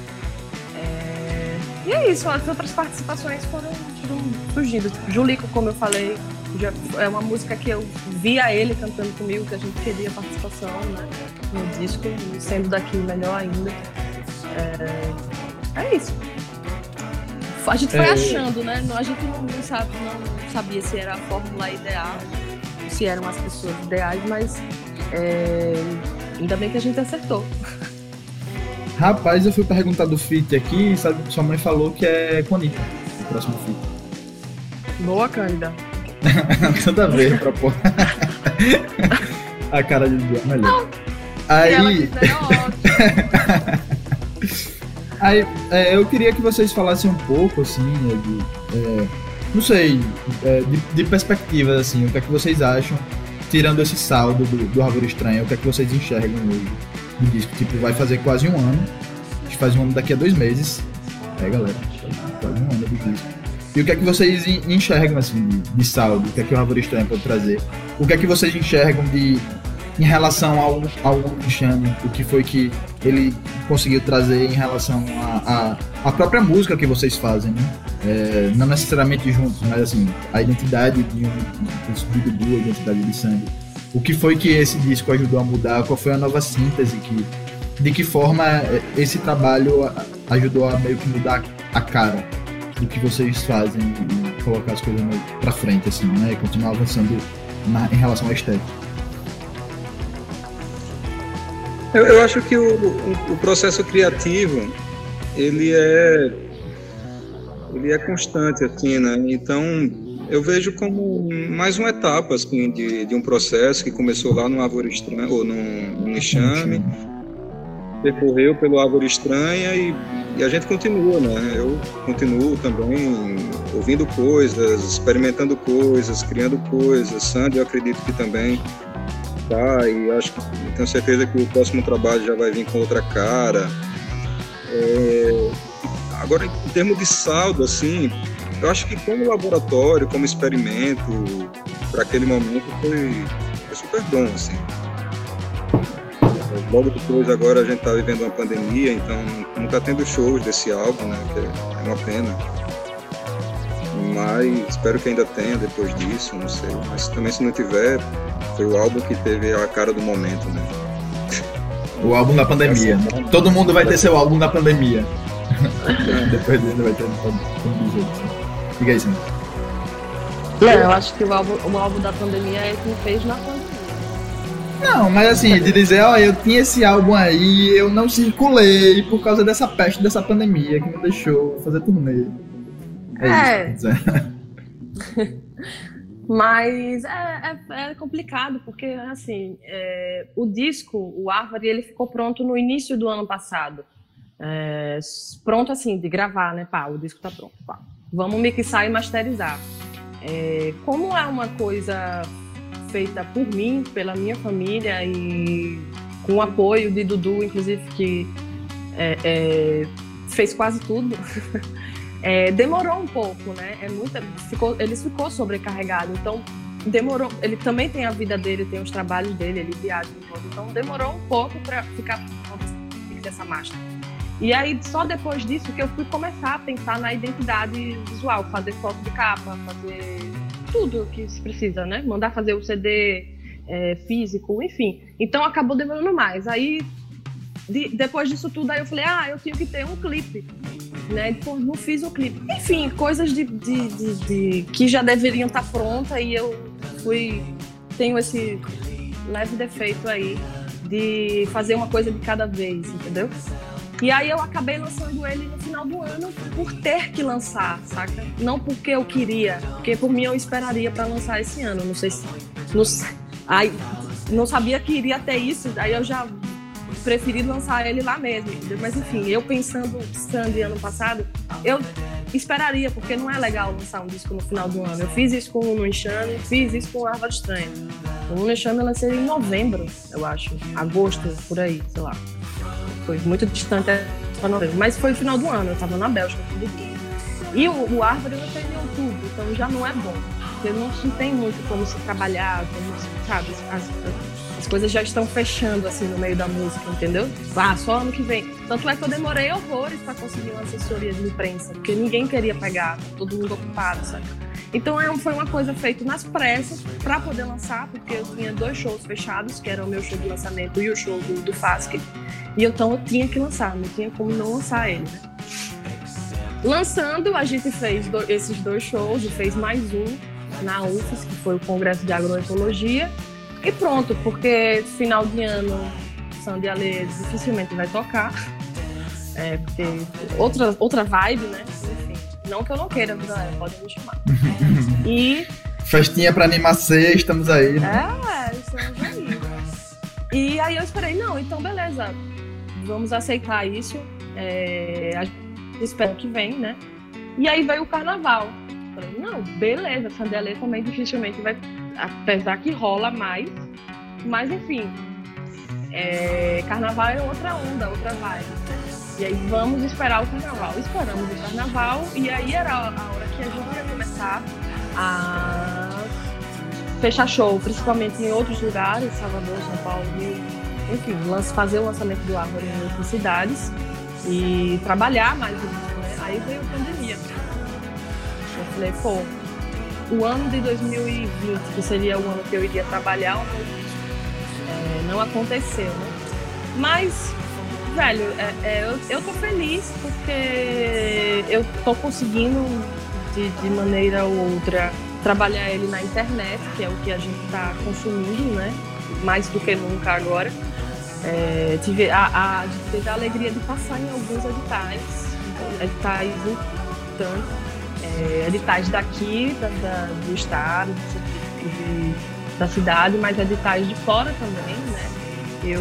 É... E é isso, as outras participações foram, foram surgindo. Julico, como eu falei, já, é uma música que eu via ele cantando comigo, que a gente queria participação né, no disco, sendo daqui melhor ainda. É, é isso. A gente foi é... achando, né? A gente não, não, sabe, não sabia se era a fórmula ideal, se eram as pessoas ideais, mas é... ainda bem que a gente acertou. Rapaz, eu fui perguntar do fit aqui e sabe, sua mãe falou que é com Anitta, o próximo fit. Boa, Cândida. Toda vez pra pôr. a cara de melhor. Aí. ela quiser, ótimo. Aí, é, eu queria que vocês falassem um pouco, assim, né, de, é, não sei, é, de, de, perspectivas, assim, o que é que vocês acham, tirando esse saldo do, do Árvore Estranha, o que é que vocês enxergam hoje do disco? Tipo, vai fazer quase um ano, a gente faz um ano daqui a dois meses, é, galera, quase um ano do disco. E o que é que vocês enxergam, assim, de, de saldo, o que é que o Árvore Estranha pode trazer? O que é que vocês enxergam de em relação ao, ao Chame, o que foi que ele conseguiu trazer em relação à própria música que vocês fazem, né? É, não necessariamente juntos, mas assim, a identidade de um, de Dudu, a identidade de Sandy. O que foi que esse disco ajudou a mudar? Qual foi a nova síntese? Que, de que forma esse trabalho ajudou a meio que mudar a cara do que vocês fazem e colocar as coisas pra frente, assim, né? E continuar avançando na, em relação à estética. Eu, eu acho que o, o, processo criativo ele é ele é constante assim, né? Então eu vejo como mais uma etapa assim de, de um processo que começou lá no Árvore Estranha ou no, no Enxame, percorreu pelo Árvore Estranha e, e a gente continua, né? Eu continuo também ouvindo coisas, experimentando coisas, criando coisas. Sandy, eu acredito que também tá e acho que tenho certeza que o próximo trabalho já vai vir com outra cara. É, agora, em termos de saldo, assim, eu acho que como laboratório, como experimento, para aquele momento foi, foi, super bom, assim. Logo depois, agora a gente está vivendo uma pandemia, então não está tendo shows desse álbum, né, que é uma pena. Mas espero que ainda tenha depois disso, não sei. Mas também se não tiver, foi o álbum que teve a cara do momento, né? O álbum da pandemia. Todo mundo vai ter seu álbum da pandemia. Depois dele vai ter todo jeito. Fica aí, sim. Não, eu acho que o álbum, o álbum da pandemia é quem fez na pandemia. Não, mas assim, de dizer, ó, eu tinha esse álbum aí, eu não circulei por causa dessa peste dessa pandemia que me deixou fazer turnê. É, é. isso. Mas é, é, é, complicado, porque assim, é, o disco, o Árvore, ele ficou pronto no início do ano passado. É, pronto assim, de gravar, né? Pá, o disco tá pronto. Pá. Vamos mixar e masterizar. É, como é uma coisa feita por mim, pela minha família e com o apoio de Dudu, inclusive, que é, fez quase tudo. É, demorou um pouco, né? É muita, ficou, ele ficou sobrecarregado, então demorou. Ele também tem a vida dele, tem os trabalhos dele, ele viaja um pouco, então demorou um pouco para ficar essa máscara. E aí, só depois disso que eu fui começar a pensar na identidade visual, fazer foto de capa, fazer tudo que se precisa, né? Mandar fazer o CD é, físico, enfim. Então acabou demorando mais. Aí, de, depois disso tudo, aí eu falei, ah, eu tenho que ter um clipe. Né? Pô, não fiz o clipe. Enfim, coisas de, de, de, de que já deveriam estar prontas e eu fui. Tenho esse leve defeito aí de fazer uma coisa de cada vez, entendeu? E aí eu acabei lançando ele no final do ano por ter que lançar, saca? Não porque eu queria, porque por mim eu esperaria para lançar esse ano. Não sei se. Não, aí, não sabia que iria ter isso, aí eu já preferi lançar ele lá mesmo, entendeu? Mas enfim, eu pensando Sandy ano passado, eu esperaria, porque não é legal lançar um disco no final do ano. Eu fiz isso com o No Enxame, fiz isso com o Árvore Estranha. O No Enxame eu lancei em novembro, eu acho, agosto, por aí, sei lá. Foi muito distante para novembro, mas foi o final do ano, eu estava na Bélgica, tudo bem. E o, o Árvore eu lancei em outubro, então já não é bom. Porque não se tem muito como se trabalhar, como sabe, as, as coisas já estão fechando assim no meio da música, entendeu? Ah, só ano que vem. Tanto é que eu demorei horrores para conseguir uma assessoria de imprensa, porque ninguém queria pegar, todo mundo ocupado, sabe? Então é foi uma coisa feita nas pressas para poder lançar, porque eu tinha dois shows fechados, que era o meu show de lançamento e o show do, do FASC. E então eu tinha que lançar, não tinha como não lançar ele, né? Lançando, a gente fez do, esses dois shows e fez mais um na UFES, que foi o Congresso de Agroecologia, e pronto, porque final de ano Sandy Ale dificilmente vai tocar. É, porque outra, outra vibe, né? Enfim, não que eu não queira, galera, pode me chamar. e. Festinha pra animar C, estamos aí. Né? É, estamos aí. E aí eu esperei, não, então beleza, vamos aceitar isso. É, espero que vem, né? E aí veio o carnaval. Falei, não, beleza, Sandelê também dificilmente vai, apesar que rola mais, mas enfim, é, carnaval é outra onda, outra vibe. E aí vamos esperar o carnaval. Esperamos o carnaval e aí era a hora que a gente ia começar a fechar show, principalmente em outros lugares, Salvador, São Paulo, Rio, enfim, fazer o lançamento do Árvore em outras cidades e trabalhar mais né? Aí veio a pandemia. Eu falei, pô, o ano de 2020, que seria o ano que eu iria trabalhar é, não aconteceu, né? Mas, velho, é, é, eu, eu tô feliz porque eu tô conseguindo, de, de maneira ou outra, trabalhar ele na internet, que é o que a gente está consumindo, né? Mais do que nunca agora. É, tive, a, a, teve a alegria de passar em alguns editais, editais importantes é, editais daqui, da, da, do estado, de, da cidade, mas editais de fora também, né? Eu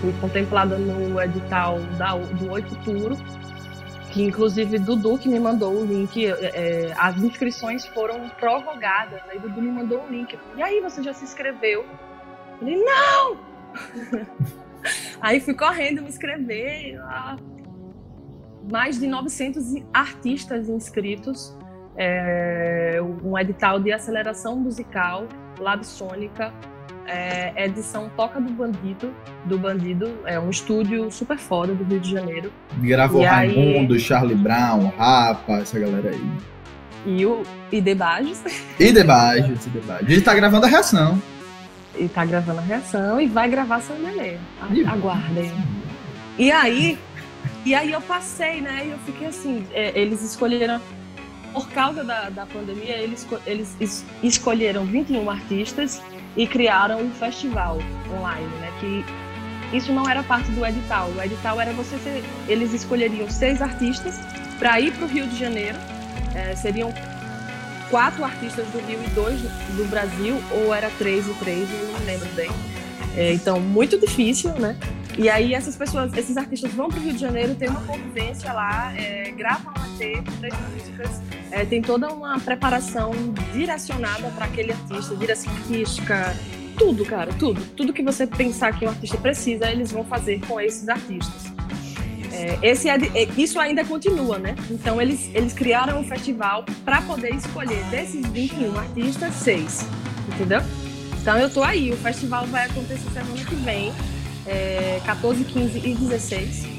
fui contemplada no edital da, do Oito Turo, que inclusive Dudu que me mandou o link, é, é as inscrições foram prorrogadas, aí Dudu me mandou o link. E aí, você já se inscreveu? Eu falei, não! aí fui correndo me inscrever. Ah, mais de 900 artistas inscritos, é, um edital de aceleração musical, Labsônica, é, edição Toca do Bandido, do Bandido, é um estúdio super foda do Rio de Janeiro. Gravou e Raimundo, aí... Charlie Brown, Rapa, essa galera aí. E o e Debages. E Debages, e Debages. Ele tá gravando a reação. E tá gravando a reação e vai gravar São Melê. Aguardem. E aí, e aí eu passei, né? E eu fiquei assim, é, eles escolheram, por causa da, da pandemia, eles, eles es, escolheram 21 artistas e criaram um festival online, né? Que isso não era parte do edital. O edital era você ser, eles escolheriam seis artistas para ir para o Rio de Janeiro. É, seriam quatro artistas do Rio e dois do Brasil, ou era três e três, eu não lembro bem. É, então, muito difícil, né? E aí essas pessoas, esses artistas vão para o Rio de Janeiro, tem uma convivência lá, é, gravam um EP, três músicas, é, tem toda uma preparação direcionada para aquele artista, direção artística, tudo, cara, tudo. Tudo que você pensar que um artista precisa, eles vão fazer com esses artistas. É, esse é, é isso ainda continua, né? Então eles, eles criaram um festival para poder escolher desses 21 artistas, seis, entendeu? Então eu tô aí, o festival vai acontecer semana que vem é, 14, 15 e 16.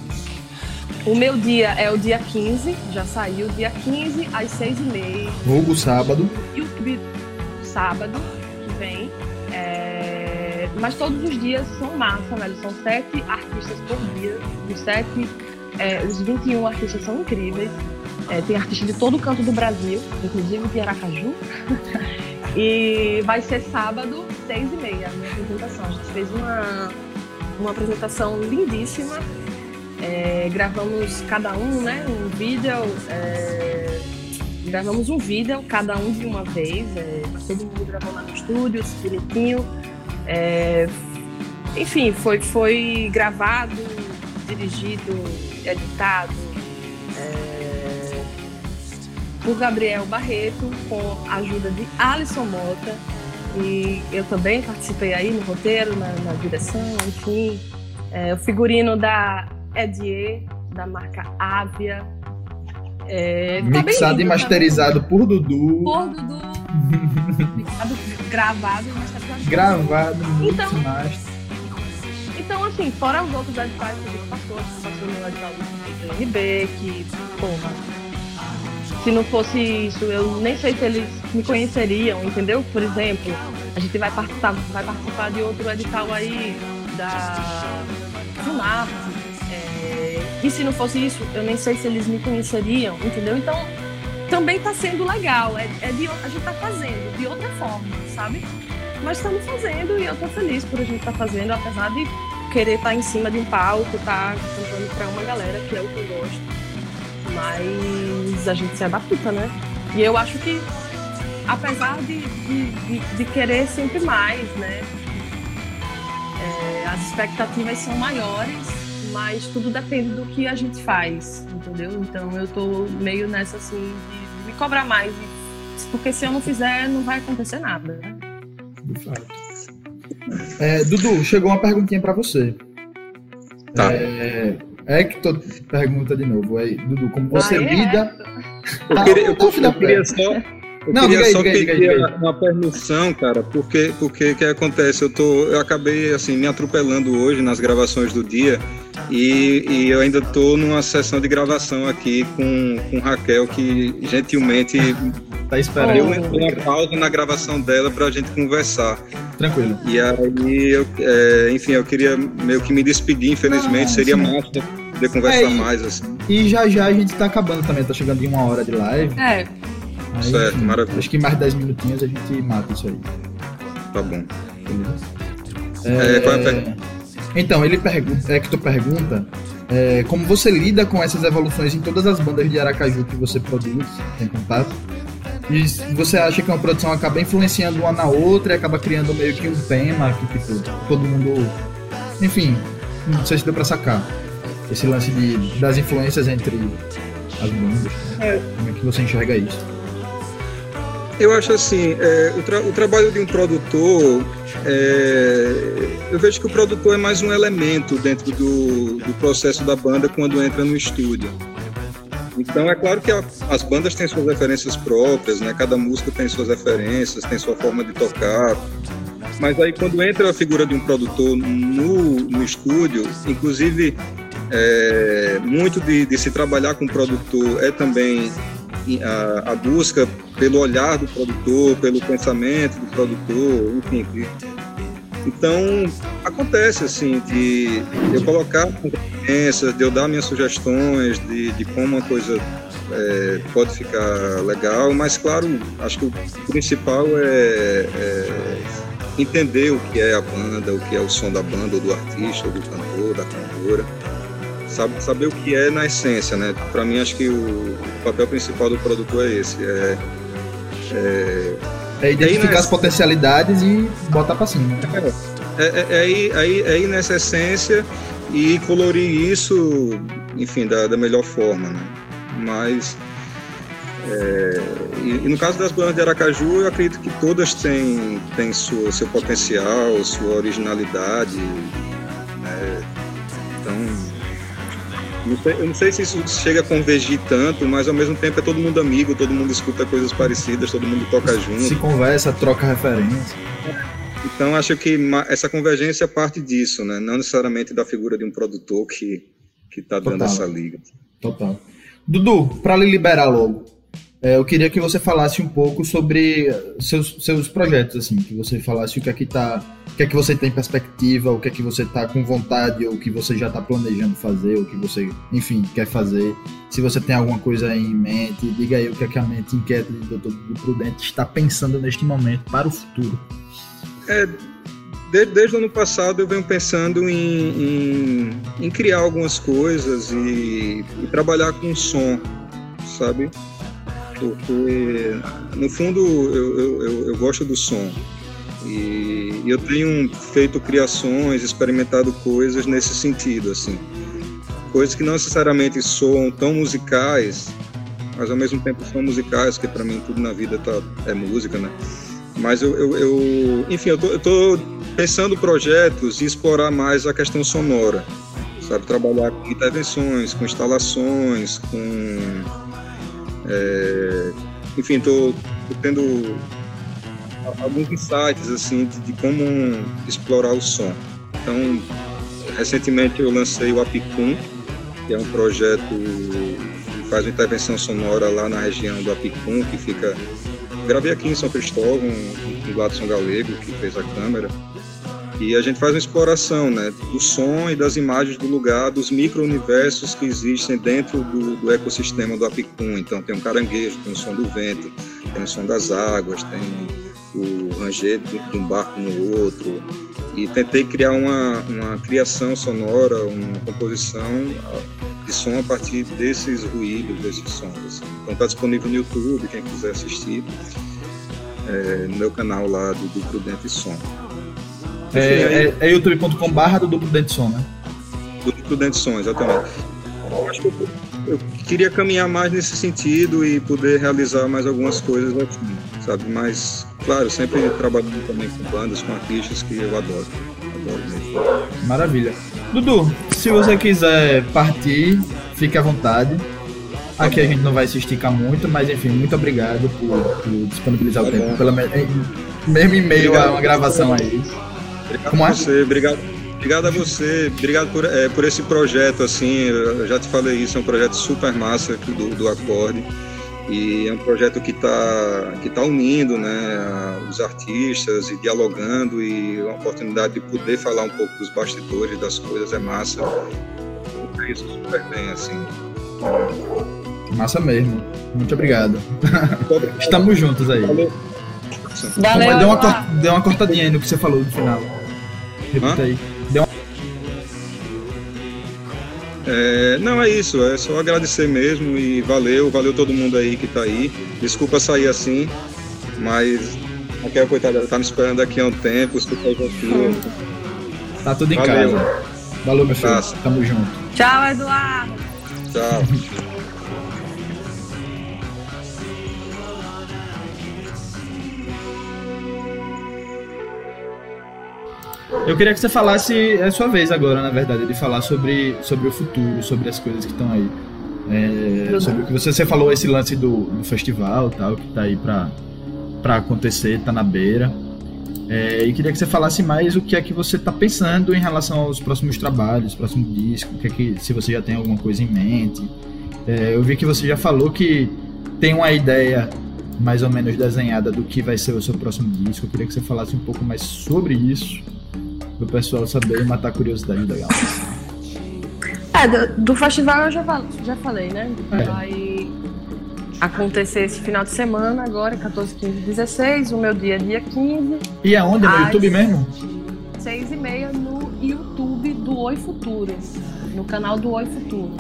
O meu dia é o dia 15, já saiu, dia 15 às 6h30. Vulgo sábado. E o sábado que vem. É... Mas todos os dias são massa, velho. São sete artistas por dia. Os sete, é, os 21 artistas são incríveis. É, tem artistas de todo o canto do Brasil, inclusive de Aracaju. e vai ser sábado, seis e meia, a minha apresentação. A gente fez uma, uma apresentação lindíssima. É, gravamos cada um, né, um vídeo. É, gravamos um vídeo, cada um de uma vez. É, todo mundo gravou lá no estúdio, bonitinho. É, enfim, foi, foi gravado, dirigido, editado é, por Gabriel Barreto, com a ajuda de Alisson Mota. E eu também participei aí no roteiro, na, na direção, enfim. É, o figurino da Edier, da marca Avia. É, tá Mixado e masterizado por Dudu. Por Dudu. Mixado, gravado e masterizado. Gravado, então, master. Então, assim, fora os outros editais que a gente passou, a gente passou no edital do NB, que, porra, se não fosse isso, eu nem sei se eles me conheceriam, entendeu? Por exemplo, a gente vai participar, vai participar de outro edital aí da FUNAP, é, e se não fosse isso, eu nem sei se eles me conheceriam, entendeu? Então, também está sendo legal, é, é de, a gente está fazendo de outra forma, sabe? Mas estamos fazendo e eu estou feliz por a gente estar tá fazendo, apesar de querer estar tá em cima de um palco, estar tá cantando para uma galera, que é o que eu gosto mas a gente se adapta, né? E eu acho que, apesar de, de, de, querer sempre mais, né? É, as expectativas são maiores, mas tudo depende do que a gente faz, entendeu? Então eu tô meio nessa assim de me cobrar mais, porque se eu não fizer, não vai acontecer nada. Né? De fato. É, Dudu, chegou uma perguntinha para você. Tá. É, Hector pergunta de novo aí, Dudu, como você ah, é? lida. Eu queria, eu, eu, eu queria só. Eu não, queria só diga, pedir diga, uma permissão, cara, porque porque que acontece? Eu tô, eu acabei assim me atropelando hoje nas gravações do dia e, e eu ainda tô numa sessão de gravação aqui com, com Raquel que gentilmente tá esperando. Eu uma pausa na gravação dela para a gente conversar. Tranquilo. E aí, eu, é, enfim, eu queria meio que me despedir, infelizmente, Não, seria sim. massa poder conversar é, mais, assim. E já já a gente tá acabando também, tá chegando em uma hora de live. É. Aí, certo, enfim, maravilha. Acho que mais 10 minutinhos a gente mata isso aí. Tá bom. É, é, qual é a então, ele pergunta, é que tu pergunta é, como você lida com essas evoluções em todas as bandas de Aracaju que você produz, tem contato? E você acha que uma produção acaba influenciando uma na outra e acaba criando meio que um tema que tipo, todo mundo. Enfim, não sei se deu pra sacar. Esse lance de, das influências entre as bandas. É. Como é que você enxerga isso? Eu acho assim, é, o, tra o, trabalho de um produtor, é, eu vejo que o produtor é mais um elemento dentro do, do processo da banda quando entra no estúdio. Então é claro que a, as bandas têm suas referências próprias, né? Cada música tem suas referências, tem sua forma de tocar. Mas aí quando entra a figura de um produtor no, no estúdio, inclusive é, muito de, de, se trabalhar com o produtor é também a, a, busca pelo olhar do produtor, pelo pensamento do produtor, enfim. Então acontece assim de eu colocar de eu dar minhas sugestões de, de como uma coisa é, pode ficar legal, mas claro, acho que o principal é, é, entender o que é a banda, o que é o som da banda, ou do artista, ou do cantor, da cantora, sabe, saber o que é na essência, né? Para mim, acho que o, papel principal do produtor é esse, é, é, é identificar as potencialidades e botar para cima. É, é, é, aí, aí, aí nessa essência e colorir isso, enfim, da, da melhor forma, né? Mas é, e, e, no caso das bandas de Aracaju, eu acredito que todas têm, têm sua, seu potencial, sua originalidade. Né? Não sei, eu não sei se isso chega a convergir tanto, mas ao mesmo tempo é todo mundo amigo, todo mundo escuta coisas parecidas, todo mundo toca junto. Se conversa, troca referência. Então acho que essa convergência parte disso, né? Não necessariamente da figura de um produtor que que está dando essa liga. Total. Dudu, para lhe liberar logo, é, eu queria que você falasse um pouco sobre seus, seus projetos, assim, que você falasse o que é que tá, o que é que você tem perspectiva, o que é que você tá com vontade, ou o que você já está planejando fazer, o que você, enfim, quer fazer. Se você tem alguma coisa em mente, diga aí o que é que a mente inquieta do Dr. Prudente está pensando neste momento para o futuro. É, desde, desde o ano passado eu venho pensando em, em, em criar algumas coisas e, e trabalhar com som, sabe? Porque no fundo eu, eu, eu gosto do som. E eu tenho feito criações, experimentado coisas nesse sentido, assim, coisas que não necessariamente soam tão musicais, mas ao mesmo tempo são musicais, que para mim tudo na vida tá, é música, né? Mas eu, eu, eu enfim, eu tô, eu tô pensando projetos e explorar mais a questão sonora, sabe, trabalhar com intervenções, com instalações, com é, enfim, estou tendo alguns insights assim de, de, como explorar o som. Então, recentemente eu lancei o Apicum, que é um projeto que faz uma intervenção sonora lá na região do Apicum, que fica gravei aqui em São Cristóvão, com o Gladson Galego, que fez a câmera. E a gente faz uma exploração né, do som e das imagens do lugar, dos micro-universos que existem dentro do, do, ecossistema do Apicum. Então, tem um caranguejo, tem o som do vento, tem o som das águas, tem o ranger de um barco no outro. E tentei criar uma, uma criação sonora, uma composição de som a partir desses ruídos, desses sons. Assim. Então, está disponível no YouTube, quem quiser assistir, é, no meu canal lá do, do Prudente Som. É, é, é youtube.com.br do Duplo Dente Som, né? Do Duplo Dente Som, exatamente. Eu acho que eu, eu, queria caminhar mais nesse sentido e poder realizar mais algumas coisas aqui, sabe? Mas, claro, sempre trabalhando também com bandas, com artistas que eu adoro. Adoro mesmo. Maravilha. Dudu, se você quiser partir, fique à vontade. Aqui a gente não vai se esticar muito, mas enfim, muito obrigado por, por disponibilizar tá o tempo, pela, mesmo em meio a uma gravação aí. Obrigado Como a você, obrigado, obrigado a você, obrigado por, é, por esse projeto, assim, eu já te falei isso, é um projeto super massa aqui do, do Acorde, e é um projeto que está que tá unindo né, os artistas e dialogando, e uma oportunidade de poder falar um pouco dos bastidores das coisas é massa, é isso super bem, assim. Massa mesmo, muito obrigado. Estamos juntos aí. Valeu. Valeu, deu, uma, deu uma cortadinha aí no que você falou no final. Repita aí. Deu uma... É, não, é isso. É só agradecer mesmo e valeu. Valeu todo mundo aí que tá aí. Desculpa sair assim, mas aquela coitada tá me esperando aqui há um tempo. Tu hum. Tá tudo em valeu. casa. Valeu, meu filho. Tamo junto. Tchau, Eduardo. Tchau. Eu queria que você falasse, é a sua vez agora, na verdade, de falar sobre, sobre o futuro, sobre as coisas que estão aí. É, sobre o que você, você falou, esse lance do, do festival tal, que está aí para acontecer, está na beira. É, e queria que você falasse mais o que é que você está pensando em relação aos próximos trabalhos, próximo disco, o que é que, se você já tem alguma coisa em mente. É, eu vi que você já falou que tem uma ideia mais ou menos desenhada do que vai ser o seu próximo disco. Eu queria que você falasse um pouco mais sobre isso do pessoal saber matar a curiosidade da galera. É, do, do, festival eu já, já falei, né? É. Vai acontecer esse final de semana agora, 14, 15, 16. O meu dia é dia 15. E aonde? No YouTube mesmo? 6 e meia no YouTube do Oi Futuro. No canal do Oi Futuro.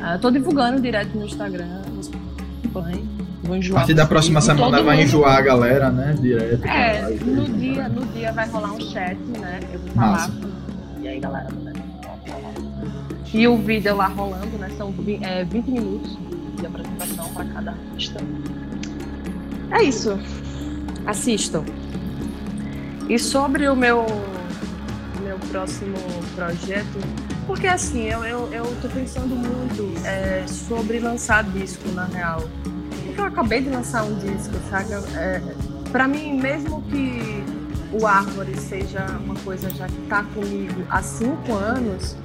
Ah, eu tô divulgando direto no Instagram, Spotify. Vou enjoar. A partir da próxima semana vai mundo. enjoar a galera, né? Direto. É, no dia, no dia vai rolar um chat, né? Eu vou falar. Massa. E aí, galera? Né? E o vídeo lá rolando, né? São é, 20 minutos de apresentação para cada artista. É isso. Assistam. E sobre o meu, meu próximo projeto, porque assim, eu, eu, eu tô pensando muito é, sobre lançar disco, na real eu acabei de lançar um disco, sabe? É, pra mim, mesmo que. o Árvore seja uma coisa já que está comigo há cinco anos,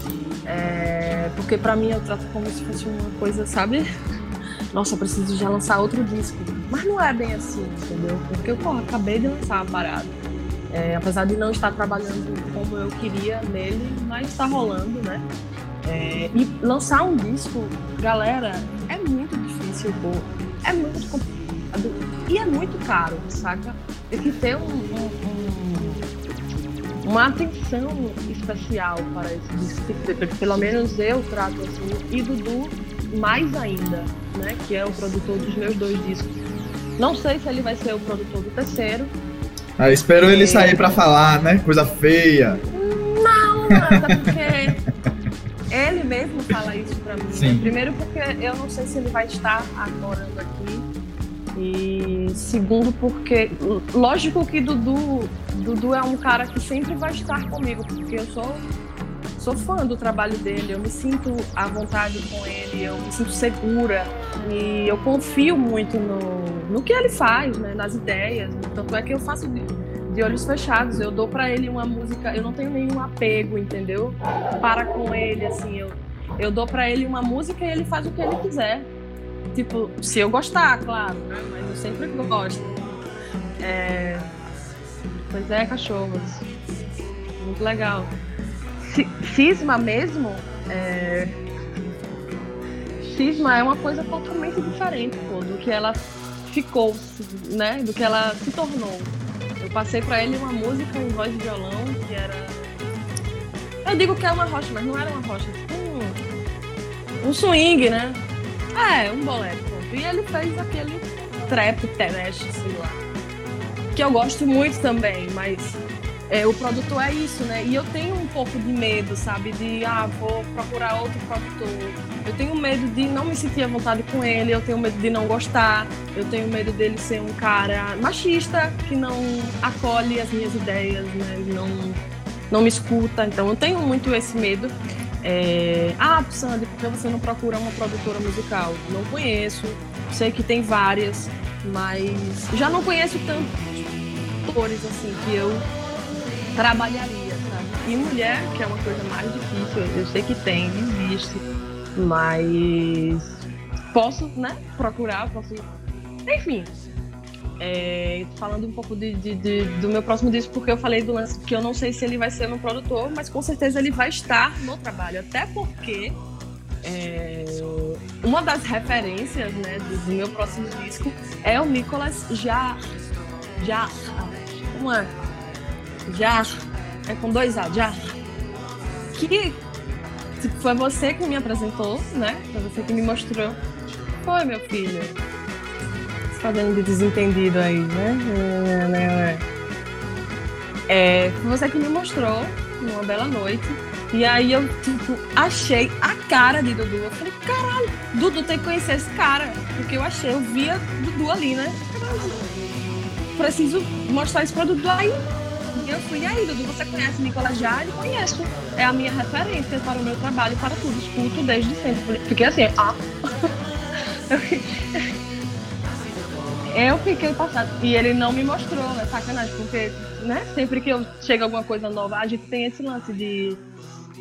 é, porque para mim eu trato como se fosse uma coisa, sabe? Nossa, eu preciso já lançar outro disco. Mas não é bem assim, entendeu? Porque eu pô, acabei de lançar a parada. É, apesar de não estar trabalhando como eu queria nele, mas está rolando, né? É, e lançar um disco, galera, é muito difícil, pô. É muito complicado e é muito caro, saca? Tem que ter um, um, um, uma atenção especial para esse disco. Pelo menos eu trato assim, e Dudu mais ainda, né? Que é o produtor dos meus dois discos. Não sei se ele vai ser o produtor do terceiro, ah, espero ele sair pra falar, né? Coisa feia. Não, até porque ele mesmo fala isso pra mim. Primeiro porque eu não sei se ele vai estar agora aqui. E segundo porque, lógico que Dudu, Dudu é um cara que sempre vai estar comigo, porque eu sou sou fã do trabalho dele, eu me sinto à vontade com ele, eu me sinto segura e eu confio muito no, no que ele faz, né, nas ideias. Tanto é que eu faço de, olhos fechados, eu dou para ele uma música, eu não tenho nenhum apego, entendeu? Para com ele, assim, eu, eu dou para ele uma música e ele faz o que ele quiser. Tipo, se eu gostar, claro, né? mas eu sempre gosto. É... Pois é, cachorros. Muito legal. Cisma mesmo, é... Cisma é uma coisa totalmente diferente pô, do que ela ficou, né? Do que ela se tornou. Eu passei para ele uma música em voz de violão que era. Eu digo que é uma rocha, mas não era uma rocha, tipo um, um swing, né? É, um bolero. E ele fez aquele trap terrestre, sei lá. Que eu gosto muito também, mas é, o produtor é isso, né? E eu tenho um pouco de medo, sabe? De, ah, vou procurar outro produtor. Eu tenho medo de não me sentir à vontade com ele, eu tenho medo de não gostar, eu tenho medo dele ser um cara machista, que não acolhe as minhas ideias, né? Não, não me escuta. Então eu tenho muito esse medo. É... Ah, Sandy, por que você não procura uma produtora musical? Não conheço, sei que tem várias, mas já não conheço tantos atores assim que eu trabalharia, sabe? E mulher, que é uma coisa mais difícil, eu sei que tem, existe, mas posso, né, procurar, posso. Enfim. É, falando um pouco de, de, de, do meu próximo disco, porque eu falei do lance que eu não sei se ele vai ser meu produtor, mas com certeza ele vai estar no trabalho. Até porque é, uma das referências né, do, meu próximo disco é o Nicolas Jarre. Jarre. Como é? já é com dois A, já que tipo, foi você que me apresentou, né? Foi você que me mostrou. Foi, meu filho. Você fazendo de desentendido aí, né? É, foi você que me mostrou numa bela noite. E aí eu, tipo, achei a cara de Dudu. Eu falei, caralho, Dudu tem que conhecer esse cara. Porque eu achei, eu via Dudu ali, né? Preciso mostrar esse produto aí eu fui, e aí, Dudu, você conhece Nicolas Jade? Conheço. É a minha referência para o meu trabalho, para tudo. Escuto desde sempre. Fiquei assim, ah. eu fiquei passado. E ele não me mostrou, é sacanagem, porque, né, sempre que eu chego alguma coisa nova, a gente tem esse lance de,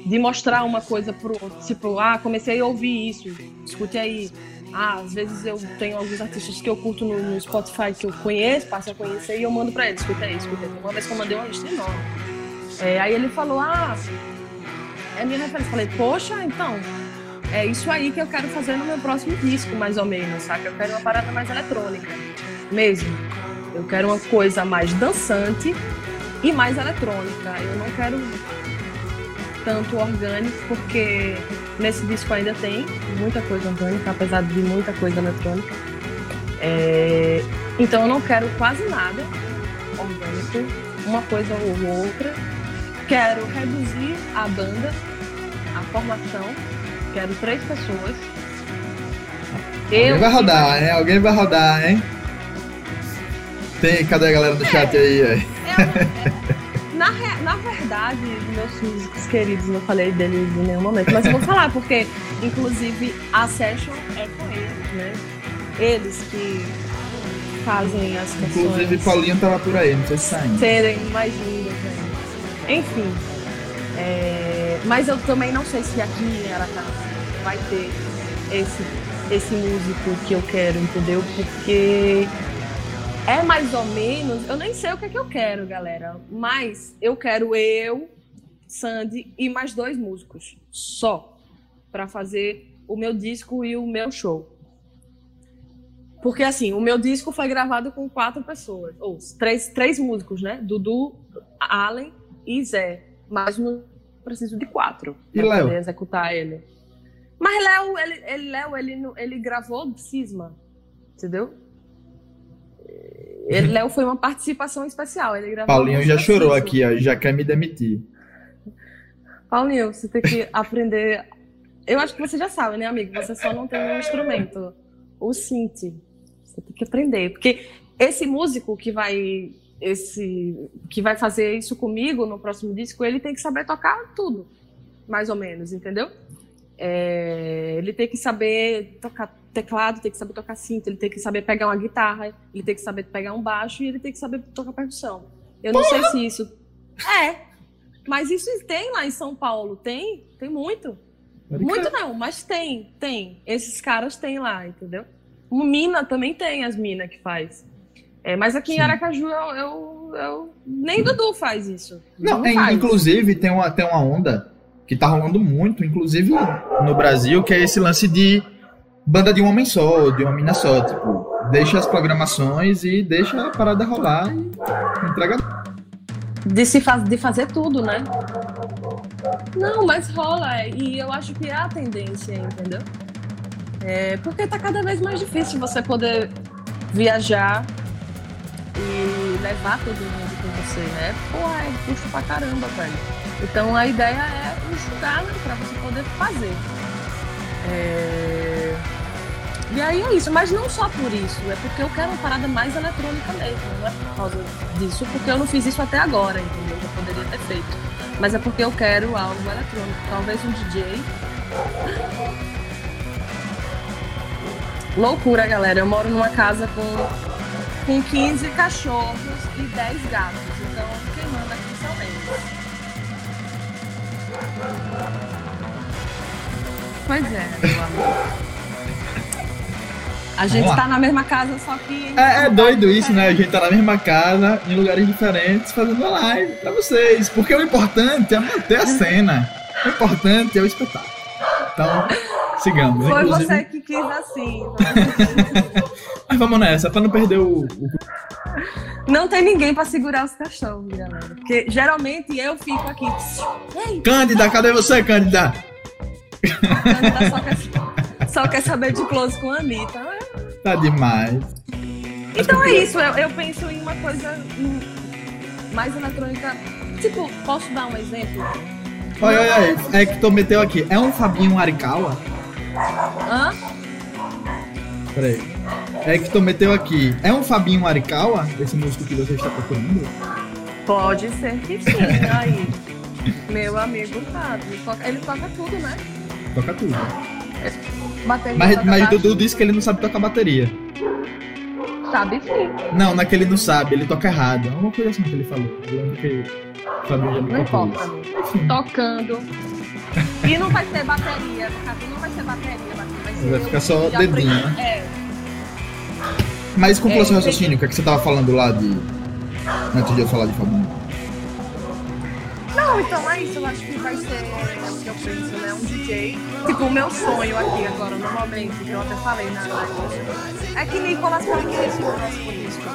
de mostrar uma coisa pro outro. Tipo, ah, comecei a ouvir isso, escute aí. Ah, às vezes eu tenho alguns artistas que eu curto no, no Spotify que eu conheço, passo a conhecer e eu mando pra ele, escuta aí, escuta aí. Uma vez que eu mandei uma lista enorme. É, aí ele falou, ah, é minha referência. Falei, poxa, então, é isso aí que eu quero fazer no meu próximo disco, mais ou menos, sabe? Eu quero uma parada mais eletrônica, mesmo. Eu quero uma coisa mais dançante e mais eletrônica. Eu não quero tanto orgânico, porque nesse disco ainda tem muita coisa orgânica, apesar de muita coisa eletrônica. É... Então eu não quero quase nada orgânico, uma coisa ou outra. Quero reduzir a banda, a formação. Quero três pessoas. Alguém eu vai rodar, hein? Alguém vai rodar, hein? Tem, cadê a galera do é, chat aí? É, é, na, na verdade, meus músicos queridos, não falei deles em nenhum momento, mas eu vou falar, porque, inclusive, a session é com eles, né? Eles que fazem as canções. Inclusive, Paulinho tava por aí, não sei se saindo. Serem mais lindas, né? Enfim. É, mas eu também não sei se aqui em Aracaju vai ter esse, esse músico que eu quero, entendeu? Porque é mais ou menos. Eu nem sei o que é que eu quero, galera. Mas eu quero eu, Sandy e mais dois músicos. Só. para fazer o meu disco e o meu show. Porque, assim, o meu disco foi gravado com quatro pessoas, ou três, três músicos, né? Dudu, Allen e Zé. Mas não preciso de quatro para poder executar ele. Mas Léo, ele, ele, Léo, ele, ele gravou Cisma, entendeu? Ele, Léo foi uma participação especial. Ele gravou Paulinho já chorou aqui, ó, já quer me demitir. Paulinho, você tem que aprender. Eu acho que você já sabe, né, amigo? Você só não tem um instrumento, o synth. Você tem que aprender, porque esse músico que vai esse que vai fazer isso comigo no próximo disco, ele tem que saber tocar tudo, mais ou menos, entendeu? É, ele tem que saber tocar teclado, tem que saber tocar synth, ele tem que saber pegar uma guitarra, ele tem que saber pegar um baixo e ele tem que saber tocar percussão. Eu não sei se isso é, mas isso tem lá em São Paulo, tem, tem muito. Muito não, mas tem, tem. Esses caras têm lá, entendeu? O Mina também tem as minas que faz. É, mas aqui Sim. em Aracaju eu, eu, eu- nem Dudu faz isso. Não, é, faz. inclusive tem uma, tem uma onda que tá rolando muito, inclusive no Brasil, que é esse lance de banda de um homem só, de uma mina só. Tipo, deixa as programações e deixa a parada rolar e entrega. de se faz, de fazer tudo, né? Não, mas rola e eu acho que é a tendência, entendeu? É, porque tá cada vez mais difícil você poder viajar e levar todo mundo com você, né? Pô, é custo pra caramba, velho. Então a ideia é enxugar, né? Pra você poder fazer. É, E aí é isso, mas não só por isso, é porque eu quero uma parada mais eletrônica mesmo, não é por causa disso, porque eu não fiz isso até agora, entendeu? Eu poderia ter feito. Mas é porque eu quero algo eletrônico, talvez um DJ. Loucura, galera. Eu moro numa casa com, com 15 cachorros e 10 gatos. Então, quem manda aqui são eles. Pois é, meu amor. A gente Vamos lá. tá na mesma casa, só que. É, é doido isso, né? A gente tá na mesma casa, em lugares diferentes, fazendo uma live pra vocês. Porque o importante é manter a cena. O importante é o espetáculo. Então, sigamos. Foi Inclusive- você que quis assim. Mas vamos nessa, pra não perder o, o Não tem ninguém pra segurar os cachorros, galera. Porque geralmente eu fico aqui. Ei, Cândida, cadê você, Cândida? Cândida só quer, só quer saber de close com a Anitta. Tá demais. Então é isso, eu, eu penso em uma coisa hum, mais eletrônica. Tipo, posso dar um exemplo? Olha, olha aí. É que tu meteu aqui. É um Fabinho Arikawa? Hã? Peraí. É que tu meteu aqui. É um Fabinho Arikawa? Esse músico que você está procurando? Pode ser que sim, aí. Meu amigo Fábio. Ele toca tudo, né? Toca tudo. Bateria, Mas, mas. Dudu disse que ele não sabe tocar bateria. Sabe sim. Não, não é que ele não sabe, ele toca errado. É uma coisa assim que ele falou. Eu lembro que Fabinho já me Não importa, Tocando. E não vai ser bateria, no caso, não vai ser bateria, vai ser. Vai ficar só de dedinho, né? É. Mas conclua É, seu eu raciocínio, o que, é que você tava falando lá de. Antes de eu falar de Fabinho. Não, então é isso, eu acho que vai ser é o que eu penso, né? Um DJ. Tipo, o meu sonho aqui agora, normalmente, que eu até falei na live, é que Nicolas o nosso político.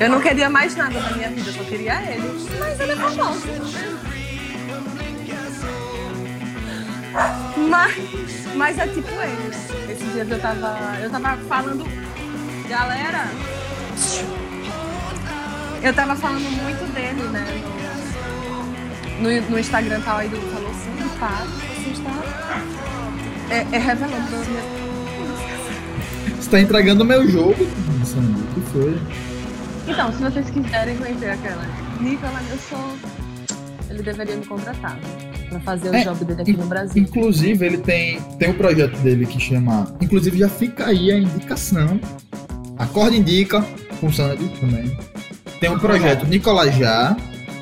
Eu não queria mais nada na minha vida, eu só queria ele. Mas ele é famoso. Mas, mas é tipo ele? Esses dias eu tava. Eu tava falando. Galera, eu tava falando muito dele, né? No, no, Instagram tal, aí ele falou assim, para, você está é, é revelando minhas Você tá entregando o meu jogo, Sandy. O que foi? Então, se vocês quiserem conhecer aquela Nicolas, eu sou. Ele deveria me contratar né? pra fazer o É, job dele aqui no Brasil. Inclusive, ele tem, tem um projeto dele que chama. Inclusive, já fica aí a indicação Acorda Indica, com Sandy também. Tem um projeto Nicolajá,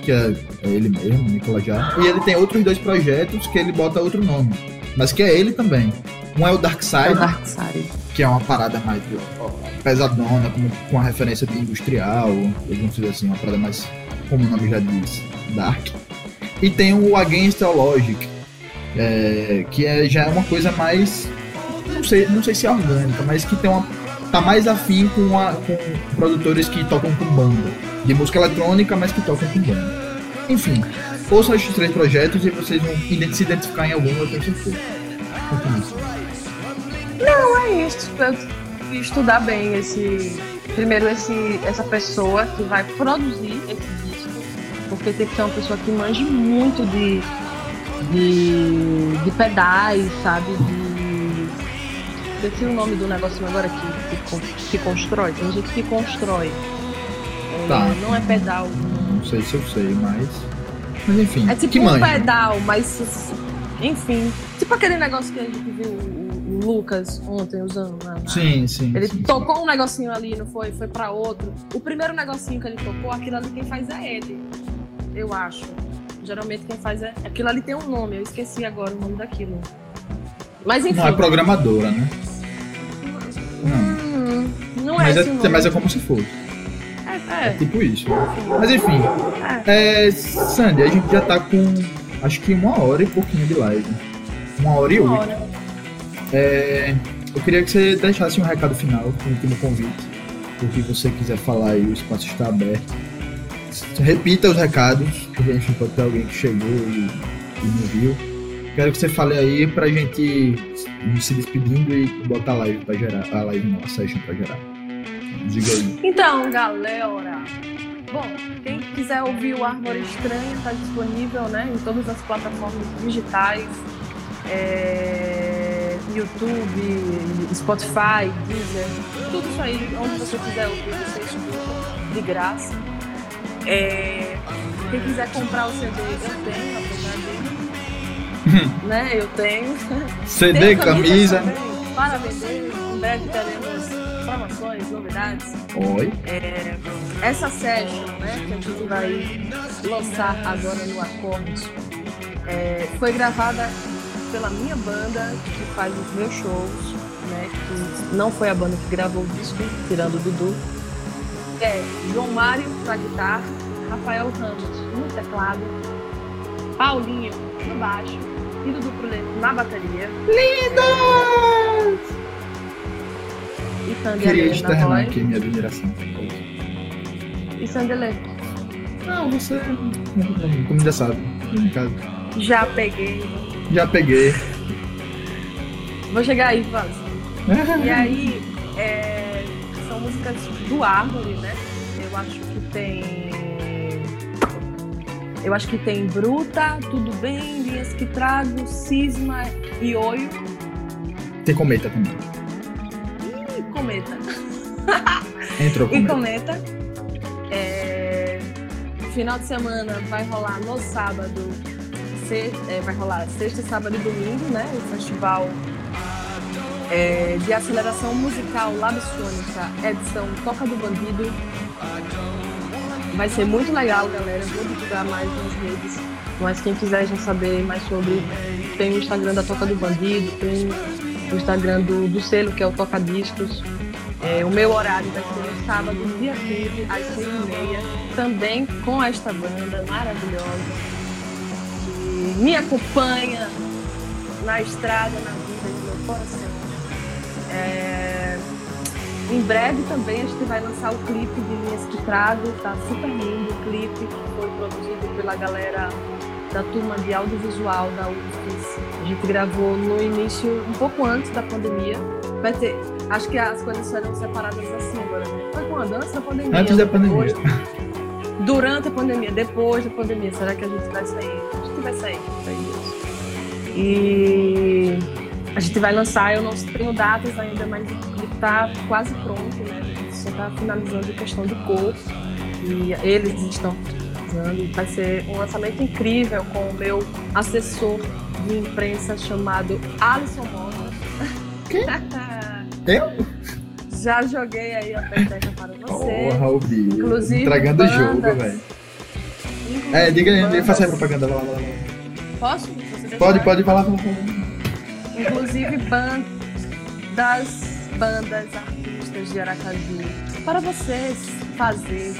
que é ele mesmo, Nicolajá. E ele tem outros dois projetos que ele bota outro nome. Mas que é ele também. Um é o Dark Side, É o Dark Side. que é uma parada mais ó, pesadona, com, com a referência de industrial, vamos dizer assim, uma parada mais, como o nome já diz, dark. E tem o Against All Logic, é, que é, já é uma coisa mais, não sei, não sei se é orgânica, mas que tem uma, tá mais afim com, a, com produtores que tocam com banda, de música eletrônica, mas que tocam com banda. Enfim, ouçam esses três projetos e vocês vão se identificar em algum, eu tenho certeza. Continue. É isso. Eu estudar bem esse. Primeiro, esse, essa pessoa que vai produzir esse disco. Porque tem que ser uma pessoa que manje muito de. de, de pedais, sabe? De. Esqueci o nome do negocinho agora que, que, con- que constrói. Tem gente que constrói. É, Tá. Não é pedal. Não sei se eu sei, mas. Mas enfim, É tipo que um manja. pedal, mas. Enfim. Tipo aquele negócio que a gente viu o, Lucas ontem usando na, na- Sim, sim. Ele sim, tocou um negocinho ali, não foi? Foi pra outro. O primeiro negocinho que ele tocou, aquilo ali quem faz é ele. Eu acho. Geralmente quem faz é. Aquilo ali tem um nome, eu esqueci agora o nome daquilo. Mas enfim. Não é programadora, né? Não. Hum, não é Mas é, mas é como se fosse. É, É tipo isso. Mas enfim. é. É, Sandy, a gente já tá com acho que uma hora e pouquinho de live. Uma hora e Uma oito. hora. É, eu queria que você deixasse um recado final, um último convite. O que você quiser falar aí, o espaço está aberto. Repita os recados, porque enfim, pode ter alguém que chegou e, e não viu. Quero que você fale aí pra gente se despedindo e botar a live pra gerar, a live não, a session pra gerar. Diga aí. Então, galera. Bom, quem quiser ouvir o Árvore Estranha está disponível né, em todas as plataformas digitais. é, YouTube, Spotify, Deezer, tudo isso aí, onde você quiser ouvir, você escuta de graça. É, quem quiser comprar o CD, eu tenho, apesar de. né, eu tenho. CD, Tenho camisa. também para vender. Em breve teremos promoções, novidades. Oi. É, essa session né, que a gente vai lançar agora no Acordes é, foi gravada pela minha banda que faz os meus shows, né, que não foi a banda que gravou o disco, tirando o Dudu. É João Mário na guitarra, Rafael Ramos no teclado, Paulinho no baixo e Dudu Proleto na bateria. E Sandy Queria externar aqui minha admiração. E Sandelê. Não, você. Como já sabe. Já peguei. Já peguei. Vou chegar aí, Vaz. E aí, é, são músicas do Árvore, né? Eu acho que tem. Eu acho que tem Bruta, Tudo Bem, Linhas que Trago, Cisma e Oio Tem cometa também. e Cometa. Entrou E cometa. Cometa. É, Final de semana vai rolar no sábado, se- é, vai rolar sexta, sábado e domingo, né? O festival é, de aceleração musical Labsônica, edição Toca do Bandido. Vai ser muito legal, galera. Vou divulgar mais nas redes. Mas quem quiser já saber mais sobre, tem o Instagram da Toca do Bandido, tem o Instagram do, do selo, que é o Toca Discos. É, o meu horário vai ser no sábado, dia 15, às 6h30, também com esta banda maravilhosa que me acompanha na estrada, na vida do meu coração. É, em breve também a gente vai lançar o clipe de Linhas que Trago, tá super lindo o clipe que foi produzido pela galera da turma de audiovisual da UFES. A gente gravou no início, um pouco antes da pandemia. Vai ter, acho que as coisas serão separadas assim agora, né? Foi quando? Antes da pandemia. Antes da pandemia. Depois- durante a pandemia, depois da pandemia, será que a gente vai sair? A gente vai sair, vai isso. E a gente vai lançar, eu não tenho datas ainda, mas o clipe tá quase pronto, né? A gente só tá finalizando a questão de cor e eles estão finalizando. Vai ser um lançamento incrível com o meu assessor de imprensa chamado Alisson Mota. Eu? Já joguei aí a peteca para você. Porra, o bicho. Inclusive, Entregando o jogo, velho. É, diga aí, faça a propaganda. Lá, vai lá. Posso? Pode, pode falar. fala, fala. inclusive bandas, bandas, artistas de Aracaju, para vocês fazer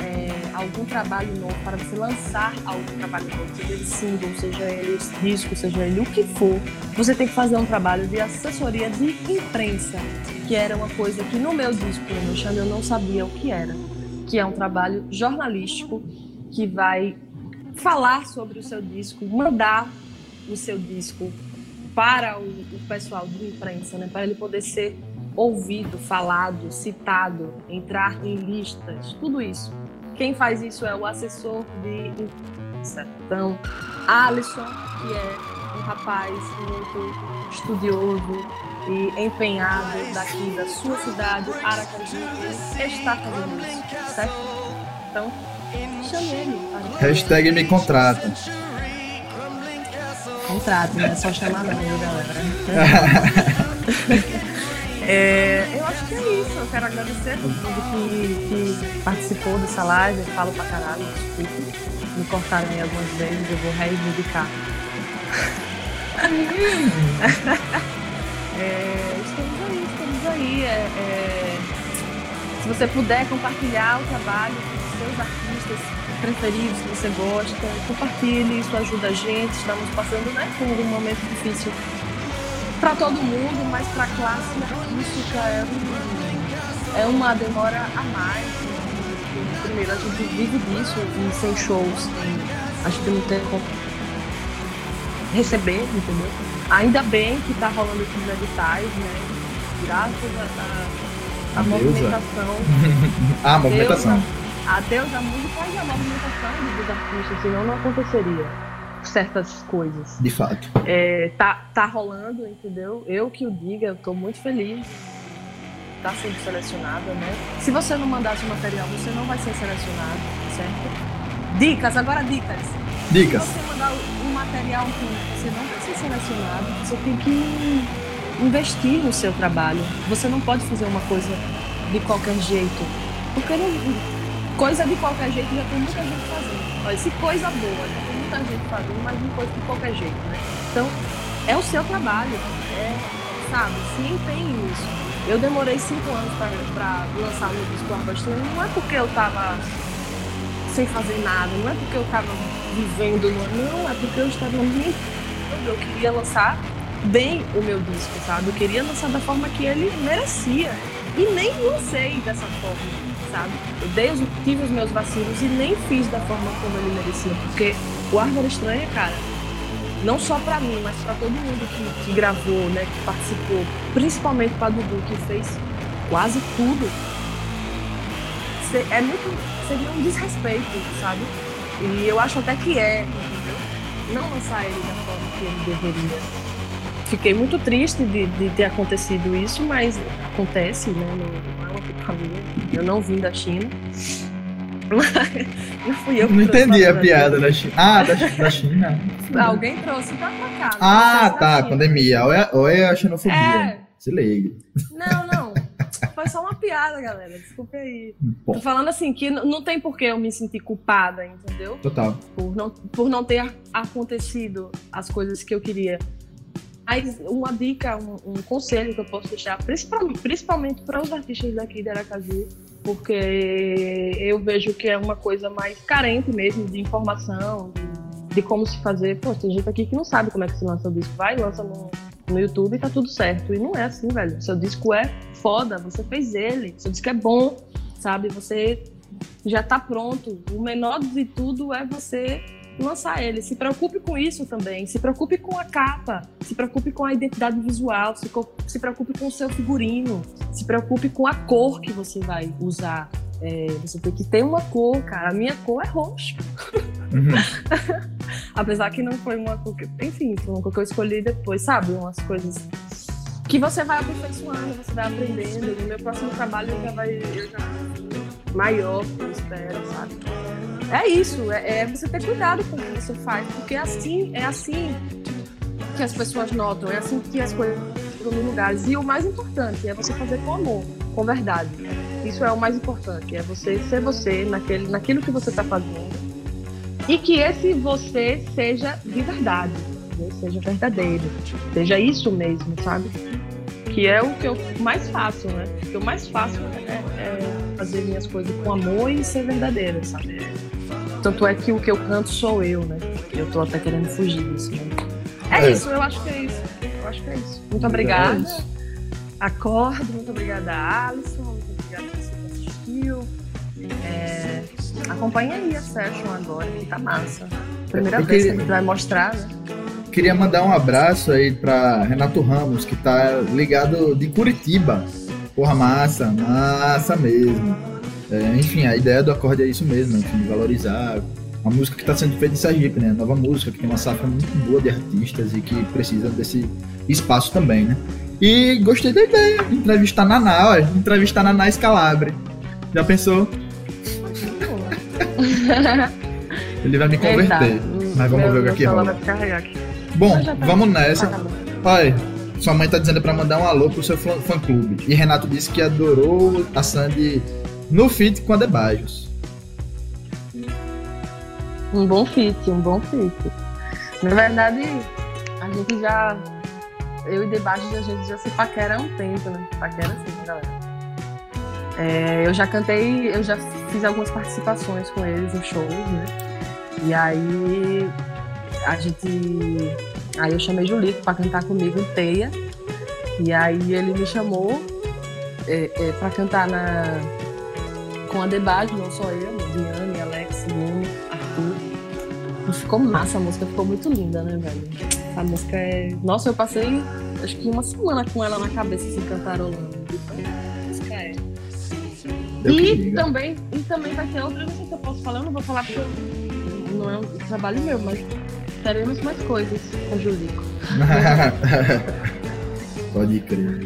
é, algum trabalho novo, para você lançar algum trabalho novo, seja ele single, seja ele disco, seja ele o que for, você tem que fazer um trabalho de assessoria de imprensa, que era uma coisa que no meu disco, no chame, eu não sabia o que era, que é um trabalho jornalístico que vai falar sobre o seu disco, mandar o seu disco para o, o pessoal de imprensa, né, para ele poder ser ouvido, falado, citado, entrar em listas, tudo isso. Quem faz isso é o assessor de imprensa. Então, Alisson, que é um rapaz muito estudioso e empenhado daqui da sua cidade, Aracaju, está fazendo isso, certo? Então, chame ele. Hashtag me contrata. Contrato, não é só chamar não, viu, galera? É, eu acho que é isso. Eu quero agradecer a todo mundo que, que participou dessa live. Eu falo pra caralho, desculpa. Me cortaram aí algumas vezes, eu vou reivindicar. É, estamos aí, estamos aí. É, é, se você puder compartilhar o trabalho dos seus artistas preferidos que você gosta, compartilhe, isso ajuda a gente. Estamos passando né, por um momento difícil para todo mundo, mas para a classe artística é, um- é uma demora a mais. né? Primeiro, a gente vive disso e sem shows, a gente não tem como receber, entendeu? Ainda bem que tá rolando esses editais, né? Graças a, a, a movimentação Ah, movimentação. a Deus da música e a movimentação dos artistas, senão não aconteceria certas coisas. De fato. É, tá, tá rolando, entendeu? Eu que o diga, eu tô muito feliz. Tá sendo selecionada, né? Se você não mandasse o material, você não vai ser selecionado, certo? Dicas, agora dicas. Se Dicas. você mandar um material que você não vai ser selecionado, você tem que investir no seu trabalho. Você não pode fazer uma coisa de qualquer jeito. Porque não, coisa de qualquer jeito já tem muita gente fazendo. Olha, se coisa boa, já muita gente fazendo, mas não coisa de qualquer jeito, né? Então, é o seu trabalho. É, sabe, se empenhe nisso. Eu demorei cinco anos para lançar meu disco Arba Estranha, não é porque eu tava sem fazer nada, não é porque eu tava vivendo, não, é porque eu estava me eu queria lançar bem o meu disco, sabe? Eu queria lançar da forma que ele merecia. E nem lancei dessa forma, sabe? Eu dei tive os meus vacilos e nem fiz da forma como ele merecia. Porque o Árvore Estranha, cara, não só pra mim, mas pra todo mundo que, que gravou, né, que participou, principalmente pra Dudu, que fez quase tudo, é muito, seria um desrespeito, sabe? E eu acho até que é, entendeu? Não lançar ele da forma que ele deveria. Fiquei muito triste de, de ter acontecido isso, mas acontece, né? Não, não é uma culpa minha. Eu não vim da China. Não fui eu que Não entendi a piada da China. Ah, da, da China. Alguém trouxe pra cá. Ah, tá. Pandemia. Ou é, ou é a xenofobia. É. Se liga. Não, não. Foi só uma piada, galera. Desculpe aí. Bom. Tô falando assim que não tem por que eu me sentir culpada, entendeu? Total. Por não, por não ter acontecido as coisas que eu queria. Mas uma dica, um, um conselho que eu posso deixar, principalmente, principalmente para os artistas daqui de Aracaju, porque eu vejo que é uma coisa mais carente mesmo de informação, de, de como se fazer. Pô, tem gente aqui que não sabe como é que se lança o disco. Vai, lança no, no YouTube e tá tudo certo. E não é assim, velho. Seu disco é foda, você fez ele, seu disco é bom, sabe? Você já tá pronto. O menor de tudo é você lançar ele. Se preocupe com isso também. Se preocupe com a capa. Se preocupe com a identidade visual. Se, se preocupe com o seu figurino. Se preocupe com a cor que você vai usar. É, você tem que ter uma cor, cara. A minha cor é roxo. Uhum. Apesar que não foi uma cor que... Enfim, foi uma cor que eu escolhi depois, sabe? Umas coisas que você vai aperfeiçoando, você vai aprendendo. No meu próximo trabalho eu já vai... Eu já maior, eu espero, sabe? É isso, é, é você ter cuidado com o que você faz, porque é assim, é assim que as pessoas notam, é assim que as coisas ficam no lugar. E o mais importante é você fazer com amor. com verdade. Isso é o mais importante, é você ser você naquele, naquilo que você está fazendo e que esse você seja de verdade, né? seja verdadeiro, seja isso mesmo, sabe? Que é o que eu mais faço, né? O que eu mais faço é, é fazer minhas coisas com amor e ser verdadeira, sabe? Tanto é que o que eu canto sou eu, né? Eu tô até querendo fugir disso, né? É, é. isso, eu acho que é isso. Eu acho que é isso. Muito obrigada. É Acordo, muito obrigada, Alisson. Muito obrigada por você que assistiu. É, acompanha aí a session agora, que tá massa. Primeira vez que a gente vai mostrar, né? Queria mandar um abraço aí para Renato Ramos, que tá ligado de Curitiba. Porra, massa, massa mesmo. É, enfim, a ideia do acorde é isso mesmo, enfim, valorizar uma música que está sendo feita em Sergipe, né? Nova música, que tem uma safra muito boa de artistas e que precisa desse espaço também, né? E gostei da ideia, entrevistar Naná, olha, entrevistar Naná Scalabre. Já pensou? Ele vai me converter. Eita, mas vamos ver o que rola. Bom, vamos nessa. Olha, sua mãe tá dizendo para mandar um alô pro seu fã clube. E Renato disse que adorou a Sandy no feat com a Debajos. Um bom fit, um bom fit. Na verdade, a gente já. Eu e Debajos a gente já se paquera há um tempo, né? Paquera sim, galera. É, eu já cantei, eu já fiz algumas participações com eles em shows, né? E aí a gente. Aí eu chamei Julito para cantar comigo em Teia. E aí ele me chamou é, é, para cantar na, com a Debate, não só eu, Diane, Alex, Bruno, Arthur. E ficou massa, a música ficou muito linda, né, velho? A música é. Nossa, eu passei acho que uma semana com ela na cabeça, assim, cantarolando. A música é. E também, e também vai ter outra, não sei se eu posso falar, eu não vou falar porque não é um trabalho meu, mas faremos mais coisas com Julico. Pode crer.